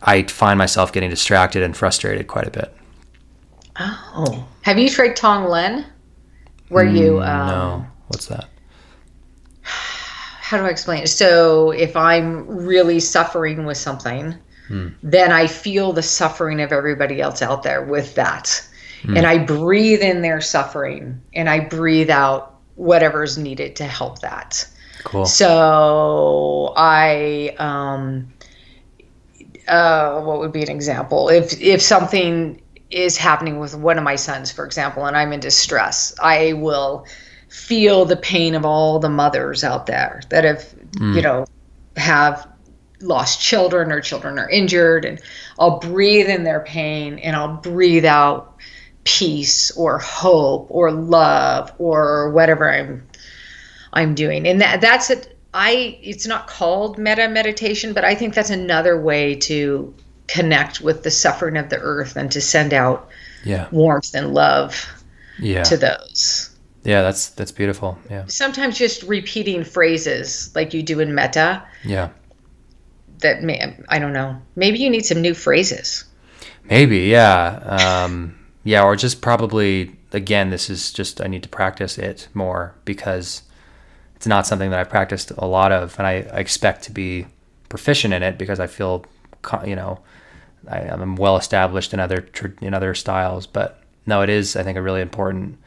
I find myself getting distracted and frustrated quite a bit. Oh. Have you tried Tonglen? Where you, um, no, what's that? how do I explain it? So if I'm really suffering with something, then I feel the suffering of everybody else out there with that. And I breathe in their suffering and I breathe out whatever's needed to help that. Cool. So I, um, uh, what would be an example? If if something is happening with one of my sons, for example, and I'm in distress, I will feel the pain of all the mothers out there that have, you mm. know, have lost children or children are injured, and I'll breathe in their pain and I'll breathe out peace or hope or love or whatever I'm I'm doing. And that that's it. I it's not called metta meditation, but I think that's another way to connect with the suffering of the earth and to send out Yeah, warmth and love yeah, to those. yeah. That's that's beautiful. Yeah, Sometimes just repeating phrases like you do in metta yeah. that may I don't know. Maybe you need some new phrases. Maybe, yeah, um, yeah, or just probably again. This is just I need to practice it more because it's not something that I've practiced a lot of, and I, I expect to be proficient in it because I feel, you know, I, I'm well established in other tr- in other styles. But no, it is I think a really important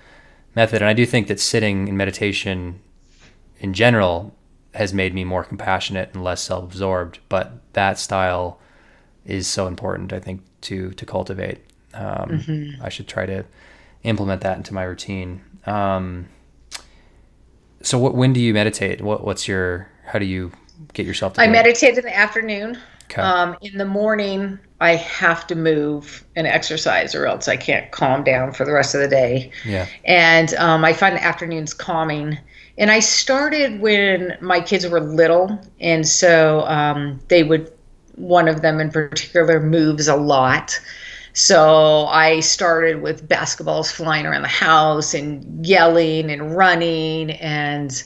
method, and I do think that sitting in meditation, in general, has made me more compassionate and less self-absorbed. But that style is so important, I think, to to cultivate. Um, I should try to implement that into my routine. Um, so what, when do you meditate? What, what's your, how do you get yourself to I meditate in the afternoon. Okay. Um, in the morning, I have to move and exercise, or else I can't calm down for the rest of the day. yeah. And um, I find the afternoons calming. And I started when my kids were little, and so um, they would. One of them in particular moves a lot. So I started with basketballs flying around the house and yelling and running and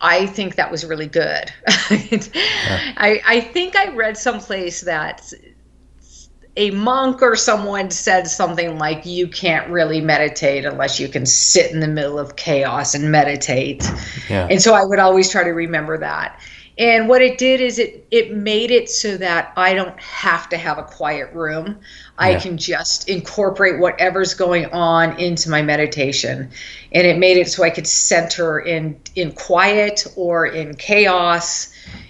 I think that was really good. I, I think I read someplace that a monk or someone said something like you can't really meditate unless you can sit in the middle of chaos and meditate. Yeah. And so I would always try to remember that. And what it did is it it made it so that I don't have to have a quiet room. I Yeah. can just incorporate whatever's going on into my meditation. And it made it so I could center in in quiet or in chaos.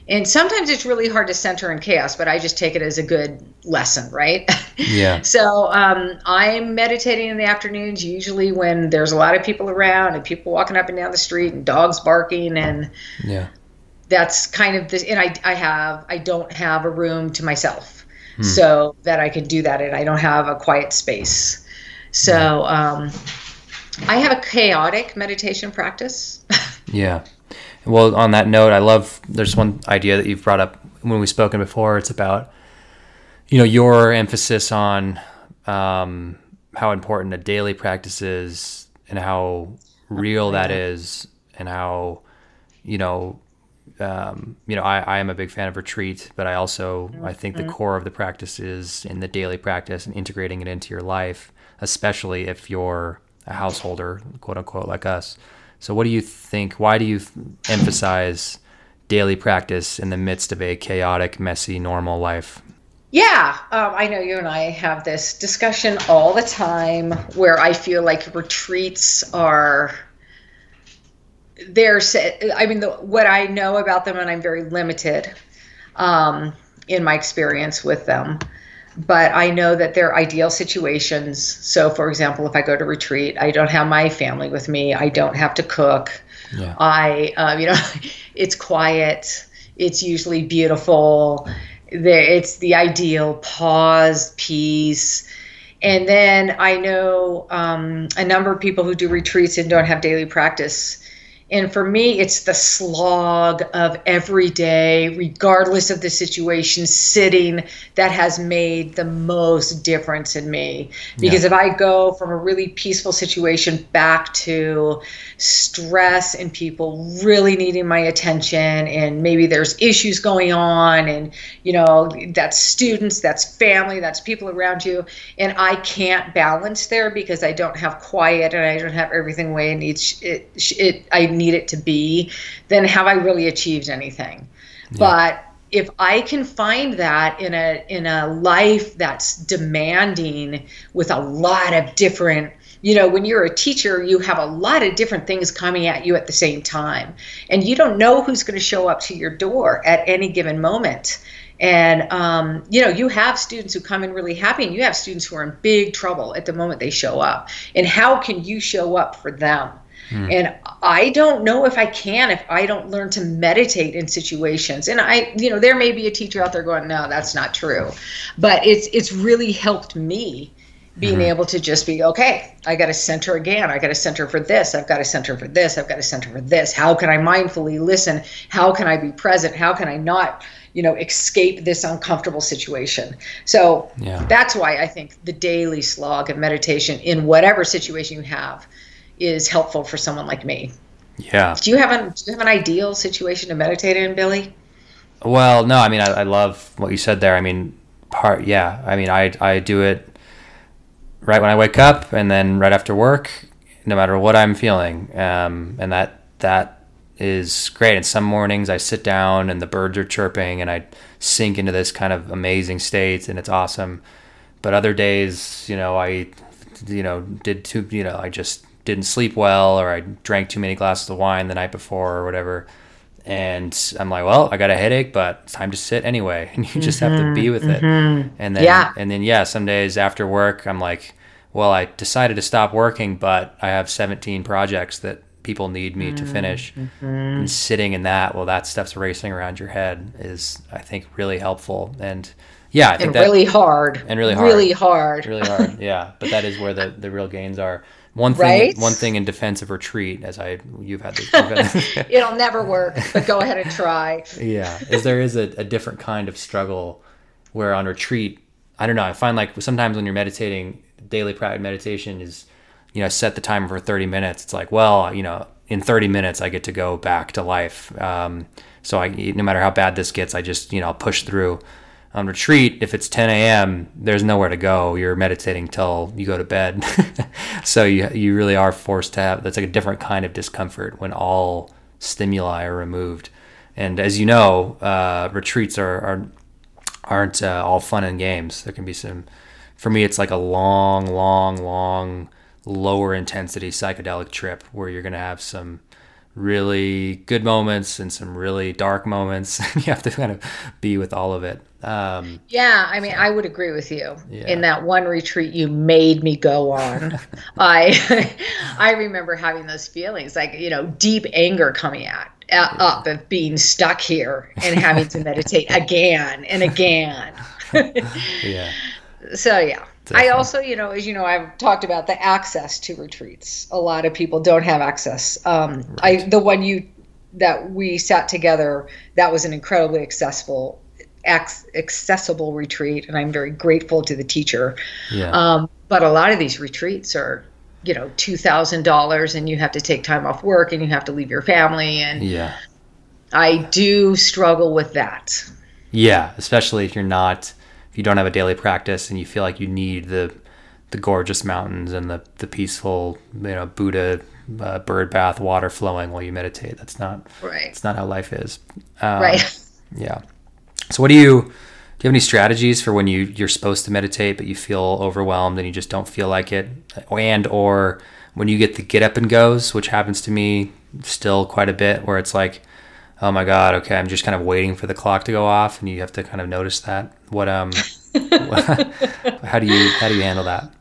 And sometimes it's really hard to center in chaos, but I just take it as a good lesson, right? Yeah. So um, I'm meditating in the afternoons, usually when there's a lot of people around and people walking up and down the street and dogs barking, and Yeah. That's kind of this. And I, I have, I don't have a room to myself, so that I can do that, and I don't have a quiet space. So um, I have a chaotic meditation practice. Yeah. Well, on that note, I love there's one idea that you've brought up when we've spoken before. It's about, you know, your emphasis on um, how important a daily practice is and how real that is and how, you know, um, you know, I, I am a big fan of retreat, but I also I think the core of the practice is in the daily practice and integrating it into your life, especially if you're a householder, quote unquote, like us. So, what do you think? Why do you emphasize daily practice in the midst of a chaotic, messy, normal life? Yeah, um, I know you and I have this discussion all the time where I feel like retreats are. They're, I mean, the, what I know about them, and I'm very limited um, in my experience with them, but I know that they're ideal situations. So, for example, if I go to retreat, I don't have my family with me, I don't have to cook. Yeah. I, um, you know, it's quiet. It's usually beautiful. There, it's the ideal pause, peace. And then I know um, a number of people who do retreats and don't have daily practice. And for me, it's the slog of every day, regardless of the situation, sitting that has made the most difference in me. Because Yeah. if I go from a really peaceful situation back to stress and people really needing my attention, and maybe there's issues going on, and you know, that's students, that's family, that's people around you, and I can't balance there because I don't have quiet and I don't have everything way it needs it, it I need it to be, then have I really achieved anything? But if I can find that in a in a life that's demanding with a lot of different you know when you're a teacher you have a lot of different things coming at you at the same time. And you don't know who's going to show up to your door at any given moment. And um, you know you have students who come in really happy and you have students who are in big trouble at the moment they show up. And how can you show up for them? And I don't know if I can if I don't learn to meditate in situations. And I, you know, there may be a teacher out there going, "No, that's not true," but it's it's really helped me being mm-hmm. able to just be okay. I got to center again. I got to center for this. I've got to center for this. I've got to center for this. How can I mindfully listen? How can I be present? How can I not? You know, escape this uncomfortable situation. So Yeah. that's why I think the daily slog of meditation in whatever situation you have is helpful for someone like me. Yeah. Do you have an do you have an ideal situation to meditate in, Billy? Well, no, I mean, I, I love what you said there. I mean, part, yeah. I mean, I, I do it right when I wake up and then right after work, no matter what I'm feeling. Um, and that, that is great. And some mornings I sit down and the birds are chirping and I sink into this kind of amazing state and it's awesome. But other days, you know, I, you know, did too, you know, I just didn't sleep well or I drank too many glasses of wine the night before or whatever and I'm like, well, I got a headache, but it's time to sit anyway, and you just have to be mm-hmm, with it. Mm-hmm. And then, Yeah. and then, yeah, some days after work, I'm like, well, I decided to stop working, but I have 17 projects that people need me to finish. Mm-hmm. And sitting in that while that stuff's racing around your head is, I think, really helpful. And yeah, I think and that really hard. And really hard. Really hard. really hard. Yeah, but that is where the, the real gains are. One thing, Right? one thing in defense of retreat, as I you've had this. It'll never work, but go ahead and try. yeah, is there is a, a different kind of struggle where on retreat, I don't know. I find like sometimes when you're meditating, daily private meditation is, you know, set the timer for 30 minutes. It's like, well, you know, in 30 minutes I get to go back to life. Um, so I, no matter how bad this gets, I just you know push through. On retreat, if it's 10 a.m., there's nowhere to go. You're meditating till you go to bed. so you you really are forced to have that's like a different kind of discomfort when all stimuli are removed. And as you know, uh, retreats are, are aren't uh, all fun and games. There can be some. For me, it's like a long, long, long, lower intensity psychedelic trip where you're gonna have some really good moments and some really dark moments. you have to kind of be with all of it. Um, Yeah, I mean, I would agree with you. Yeah. In that one retreat you made me go on, I I remember having those feelings, like you know, deep anger coming at uh, up of being stuck here and having to meditate again and again. yeah, so yeah. I also, you know, as you know, I've talked about the access to retreats. A lot of people don't have access. Um, I the one you that we sat together, that was an incredibly accessible ac- accessible retreat, and I'm very grateful to the teacher. yeah, Um, but a lot of these retreats are, you know, two thousand dollars, and you have to take time off work, and you have to leave your family, and yeah, I do struggle with that. yeah. Especially if you're not, if you don't have a daily practice and you feel like you need the the gorgeous mountains and the the peaceful, you know, Buddha uh, bird bath water flowing while you meditate. That's not Right. It's not how life is. Um, Right. Yeah. So, what do you do? You have any strategies for when you you're supposed to meditate, but you feel overwhelmed and you just don't feel like it, and or when you get the get up and goes, which happens to me still quite a bit, where it's like, oh my god, okay, I'm just kind of waiting for the clock to go off, and you have to kind of notice that. What um, how do you how do you handle that?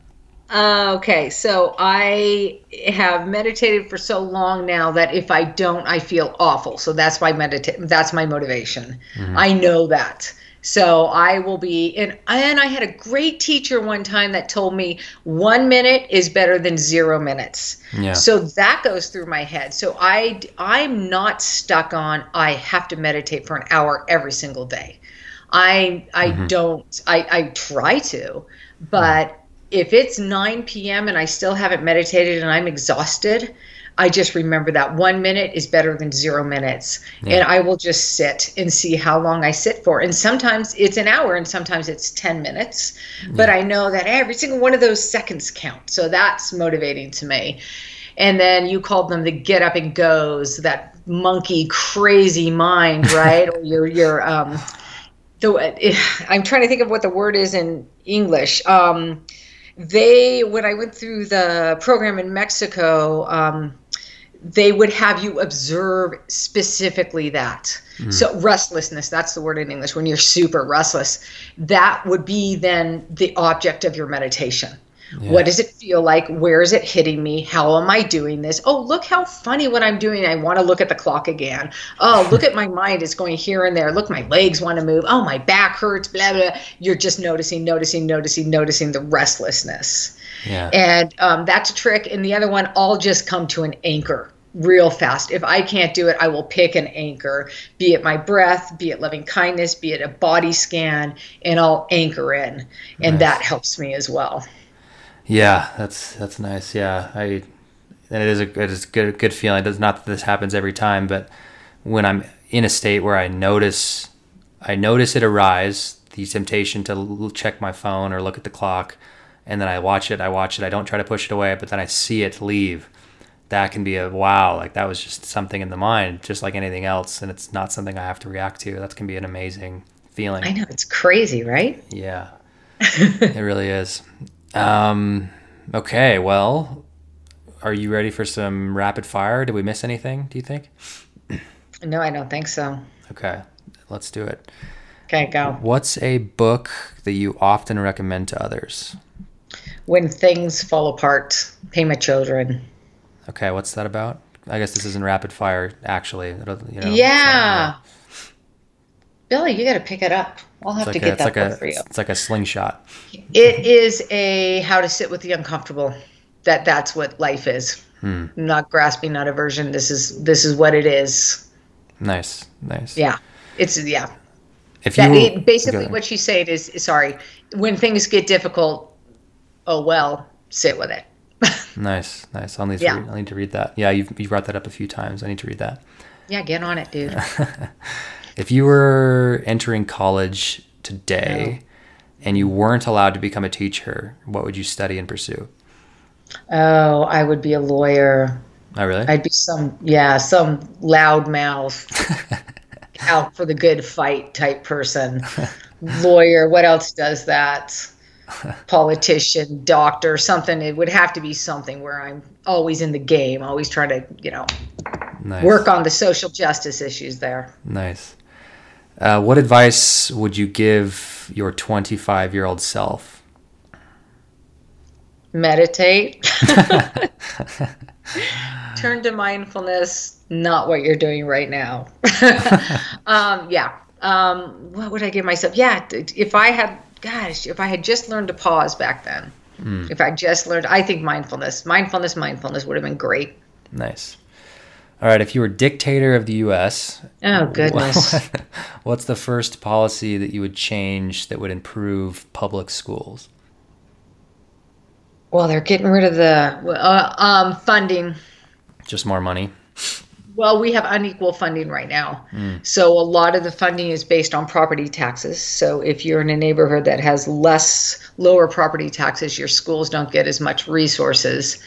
Uh, okay, so I have meditated for so long now that if I don't, I feel awful. So that's my medita- That's my motivation. I know that. So I will be, and and I had a great teacher one time that told me one minute is better than zero minutes. Yeah. So that goes through my head. So I I'm not stuck on I have to meditate for an hour every single day. I I don't I I try to, but if it's 9 p.m. and I still haven't meditated and I'm exhausted, I just remember that one minute is better than zero minutes. And I will just sit and see how long I sit for. And sometimes it's an hour and sometimes it's 10 minutes. But I know that every single one of those seconds count. So that's motivating to me. And then you called them the get up and goes, that monkey crazy mind, right? or your, your, um, the, I'm trying to think of what the word is in English. Um, they when I went through the program in Mexico, um, they would have you observe specifically that. So restlessness, that's the word in English. When you're super restless, that would be then the object of your meditation. What does it feel like? Where is it hitting me? How am I doing this? Oh, look how funny what I'm doing. I want to look at the clock again. Oh, look at my mind. It's going here and there. Look, my legs want to move. Oh, my back hurts. Blah, blah. You're just noticing, noticing, noticing, noticing the restlessness. Yeah. And um, that's a trick. And the other one, I'll just come to an anchor real fast. If I can't do it, I will pick an anchor, be it my breath, be it loving kindness, be it a body scan, and I'll anchor in. And that helps me as well. Yeah, that's that's nice. Yeah, I and it is a it is a good good feeling. It's not that this happens every time, but when I'm in a state where I notice I notice it arise, the temptation to check my phone or look at the clock, and then I watch it. I watch it. I don't try to push it away, but then I see it leave. That can be a wow, like that was just something in the mind, just like anything else, and it's not something I have to react to. That can be an amazing feeling. I know it's crazy, right? Yeah, it really is. Um, okay, well, are you ready for some rapid fire? Did we miss anything? Do you think? No, I don't think so. Okay, let's do it. Okay, go. What's a book that you often recommend to others? When things fall apart, Pema Chödrön. Okay, what's that about? I guess this isn't rapid fire. Actually, you know, yeah. Billy, you got to pick it up. I'll have It's to like, a, get it's, that like book a, for you. it's like a slingshot. It is a how to sit with the uncomfortable. That that's what life is. Hmm. Not grasping, not aversion. This is this is what it is. Nice, nice. Yeah, it's yeah. If you That it, basically what she's saying is sorry. When things get difficult, oh well, sit with it. Nice, nice. I'll need to Yeah. read, I'll need to read that. Yeah, you've you brought that up a few times. I need to read that. Yeah, get on it, dude. If you were entering college today and you weren't allowed to become a teacher, what would you study and pursue? Oh, I would be a lawyer. Oh, really? I'd be some yeah, some loudmouth, out for the good fight type person. Lawyer, what else does that? Politician, doctor, something. It would have to be something where I'm always in the game, always trying to, you know, nice. work on the social justice issues there. Nice. Uh, what advice would you give your 25 year old self? Meditate. Turn to mindfulness, not what you're doing right now. um, yeah. Um, what would I give myself? Yeah, if I had, gosh, if I had just learned to pause back then, if I just learned, I think mindfulness, mindfulness, mindfulness would have been great. Nice. All right. If you were dictator of the U.S., Oh, goodness. what's the first policy that you would change that would improve public schools? well, they're getting rid of the uh, um, funding. Just more money. Well, we have unequal funding right now. So a lot of the funding is based on property taxes. So if you're in a neighborhood that has less lower property taxes, your schools don't get as much resources.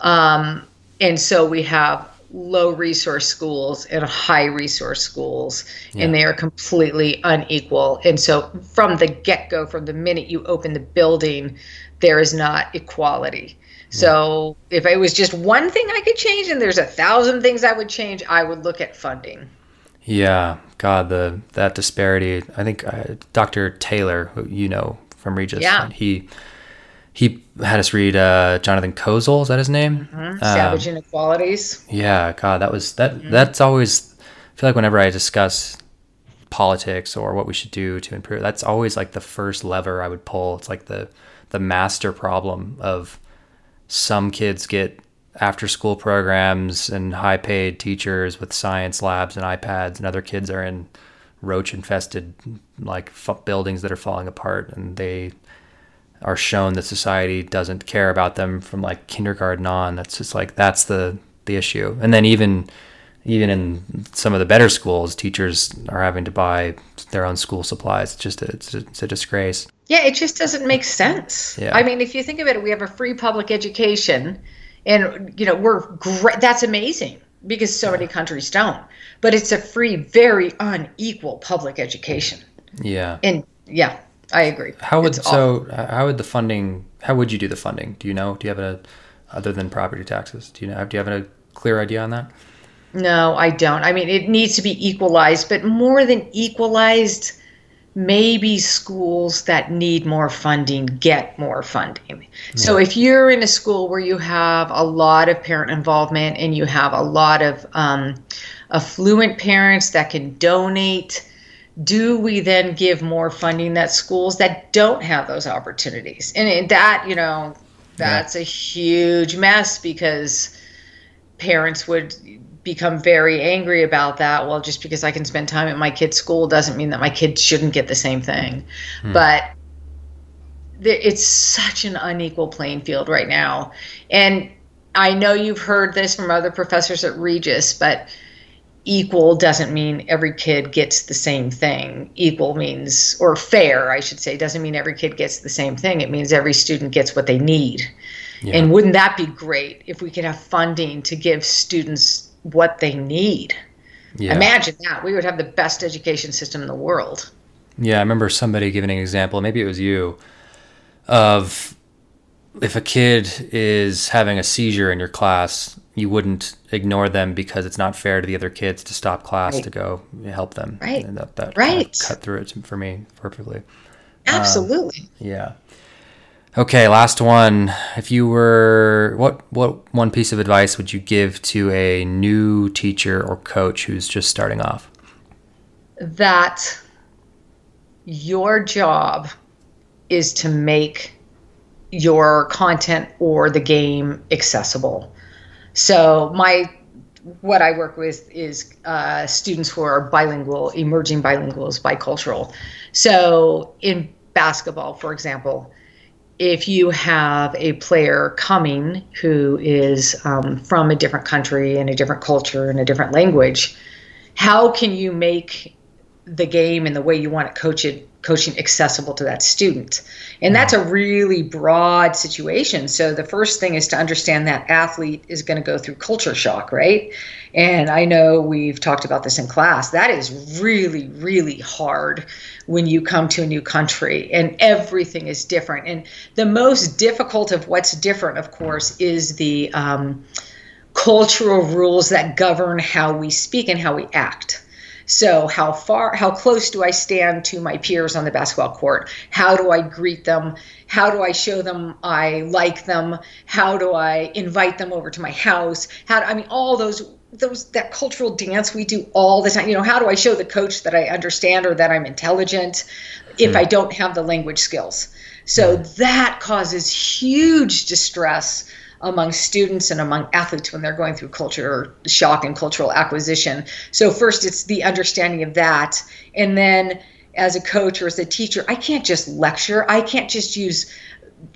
Um, and so we have low resource schools and high resource schools, and they are completely unequal. And so from the get go, from the minute you open the building, there is not equality. So if it was just one thing I could change, and there's a thousand things I would change, I would look at funding. Yeah, God, the that disparity. I think uh, Dr. Taylor, who you know from Regis, Yeah. he he had us read uh, Jonathan Kozol. Is that his name? Um, Savage inequalities. Yeah, God, that was that. That's always. I feel like whenever I discuss politics or what we should do to improve, that's always like the first lever I would pull. It's like the the master problem of some kids get after school programs and high paid teachers with science labs and iPads, and other kids are in roach infested like f- buildings that are falling apart, and they are shown that society doesn't care about them from like kindergarten on. That's just like that's the the issue. And then even even in some of the better schools, teachers are having to buy their own school supplies. It's just a, it's, a, it's a disgrace. Yeah, it just doesn't make sense. Yeah. I mean, if you think about it, we have a free public education, and you know we're great. That's amazing because so many countries don't. But it's a free, very unequal public education, Yeah. and yeah, I agree. How would It's awful. so? How would the funding? How would you do the funding? Do you know? Do you have a other than property taxes? Do you know? Do you have a clear idea on that? No, I don't. I mean, it needs to be equalized, but more than equalized, maybe schools that need more funding get more funding. So if you're in a school where you have a lot of parent involvement and you have a lot of um, affluent parents that can donate, do we then give more funding that schools that don't have those opportunities? And that, you know, that's a huge mess because parents would become very angry about that. Well, just because I can spend time at my kid's school doesn't mean that my kids shouldn't get the same thing. Hmm. But it's such an unequal playing field right now. And I know you've heard this from other professors at Regis, but equal doesn't mean every kid gets the same thing. Equal means, or fair, I should say, doesn't mean every kid gets the same thing. It means every student gets what they need. Yeah. And wouldn't that be great if we could have funding to give students what they need? Yeah. Imagine that. We would have the best education system in the world. Yeah, I remember somebody giving an example, maybe it was you, of if a kid is having a seizure in your class, you wouldn't ignore them because it's not fair to the other kids to stop class Right. to go help them. Right. And that, that kind of Right. cut through it for me perfectly. Um, Absolutely. Yeah. Okay, last one. If you were what what one piece of advice would you give to a new teacher or coach who's just starting off? That your job is to make your content or the game accessible. So my what I work with is uh, students who are bilingual, emerging bilinguals, bicultural. So in basketball, for example, if you have a player coming who is um, from a different country and a different culture and a different language, how can you make the game and the way you want to coach it coaching accessible to that student. And that's a really broad situation. So the first thing is to understand that athlete is going to go through culture shock right? And i know we've talked about this in class. That is really really hard when you come to a new country and everything is different. And the most difficult of what's different of course is the um, cultural rules that govern how we speak and how we act so, how far, how close do I stand to my peers on the basketball court? How do I greet them? How do I show them I like them? How do I invite them over to my house? How do, I mean, all those those that cultural dance we do all the time. You know, how do I show the coach that I understand or that I'm intelligent if mm. I don't have the language skills? So that causes huge distress among students and among athletes when they're going through culture shock and cultural acquisition. So, first, it's the understanding of that. And then, as a coach or as a teacher, I can't just lecture, I can't just use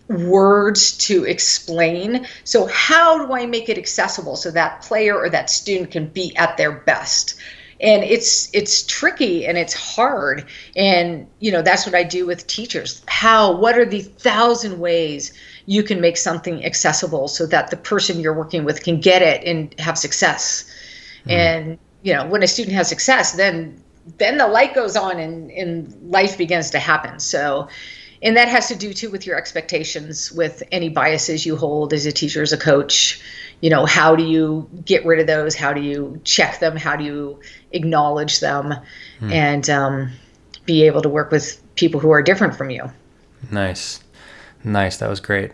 words to explain. So, how do I make it accessible so that player or that student can be at their best? and it's it's tricky and it's hard and you know that's what i do with teachers how what are the thousand ways you can make something accessible so that the person you're working with can get it and have success. Mm. And you know, when a student has success, then then the light goes on and, and life begins to happen. So and that has to do too with your expectations with any biases you hold as a teacher as a coach you know how do you get rid of those how do you check them how do you acknowledge them hmm. and um, be able to work with people who are different from you nice Nice. That was great.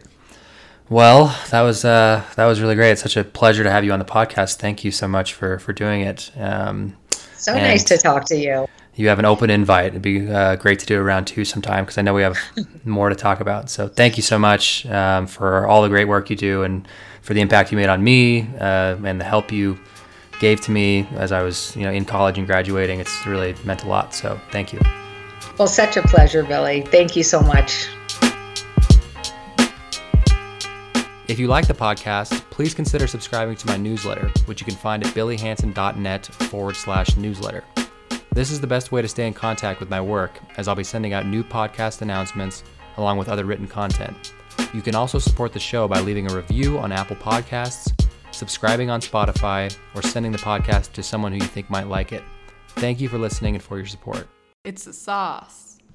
Well, that was uh, that was really great. It's such a pleasure to have you on the podcast. Thank you so much for for doing it. Um, so nice to talk to you. You have an open invite. It'd be uh, great to do a round two sometime because I know we have more to talk about. So thank you so much um, for all the great work you do and for the impact you made on me uh, and the help you gave to me as I was you know in college and graduating. It's really meant a lot. So thank you. Well, such a pleasure, Billy. Thank you so much. If you like the podcast, please consider subscribing to my newsletter, which you can find at billyhanson.net forward slash newsletter. This is the best way to stay in contact with my work, as I'll be sending out new podcast announcements along with other written content. You can also support the show by leaving a review on Apple Podcasts, subscribing on Spotify, or sending the podcast to someone who you think might like it. Thank you for listening and for your support. It's a sauce.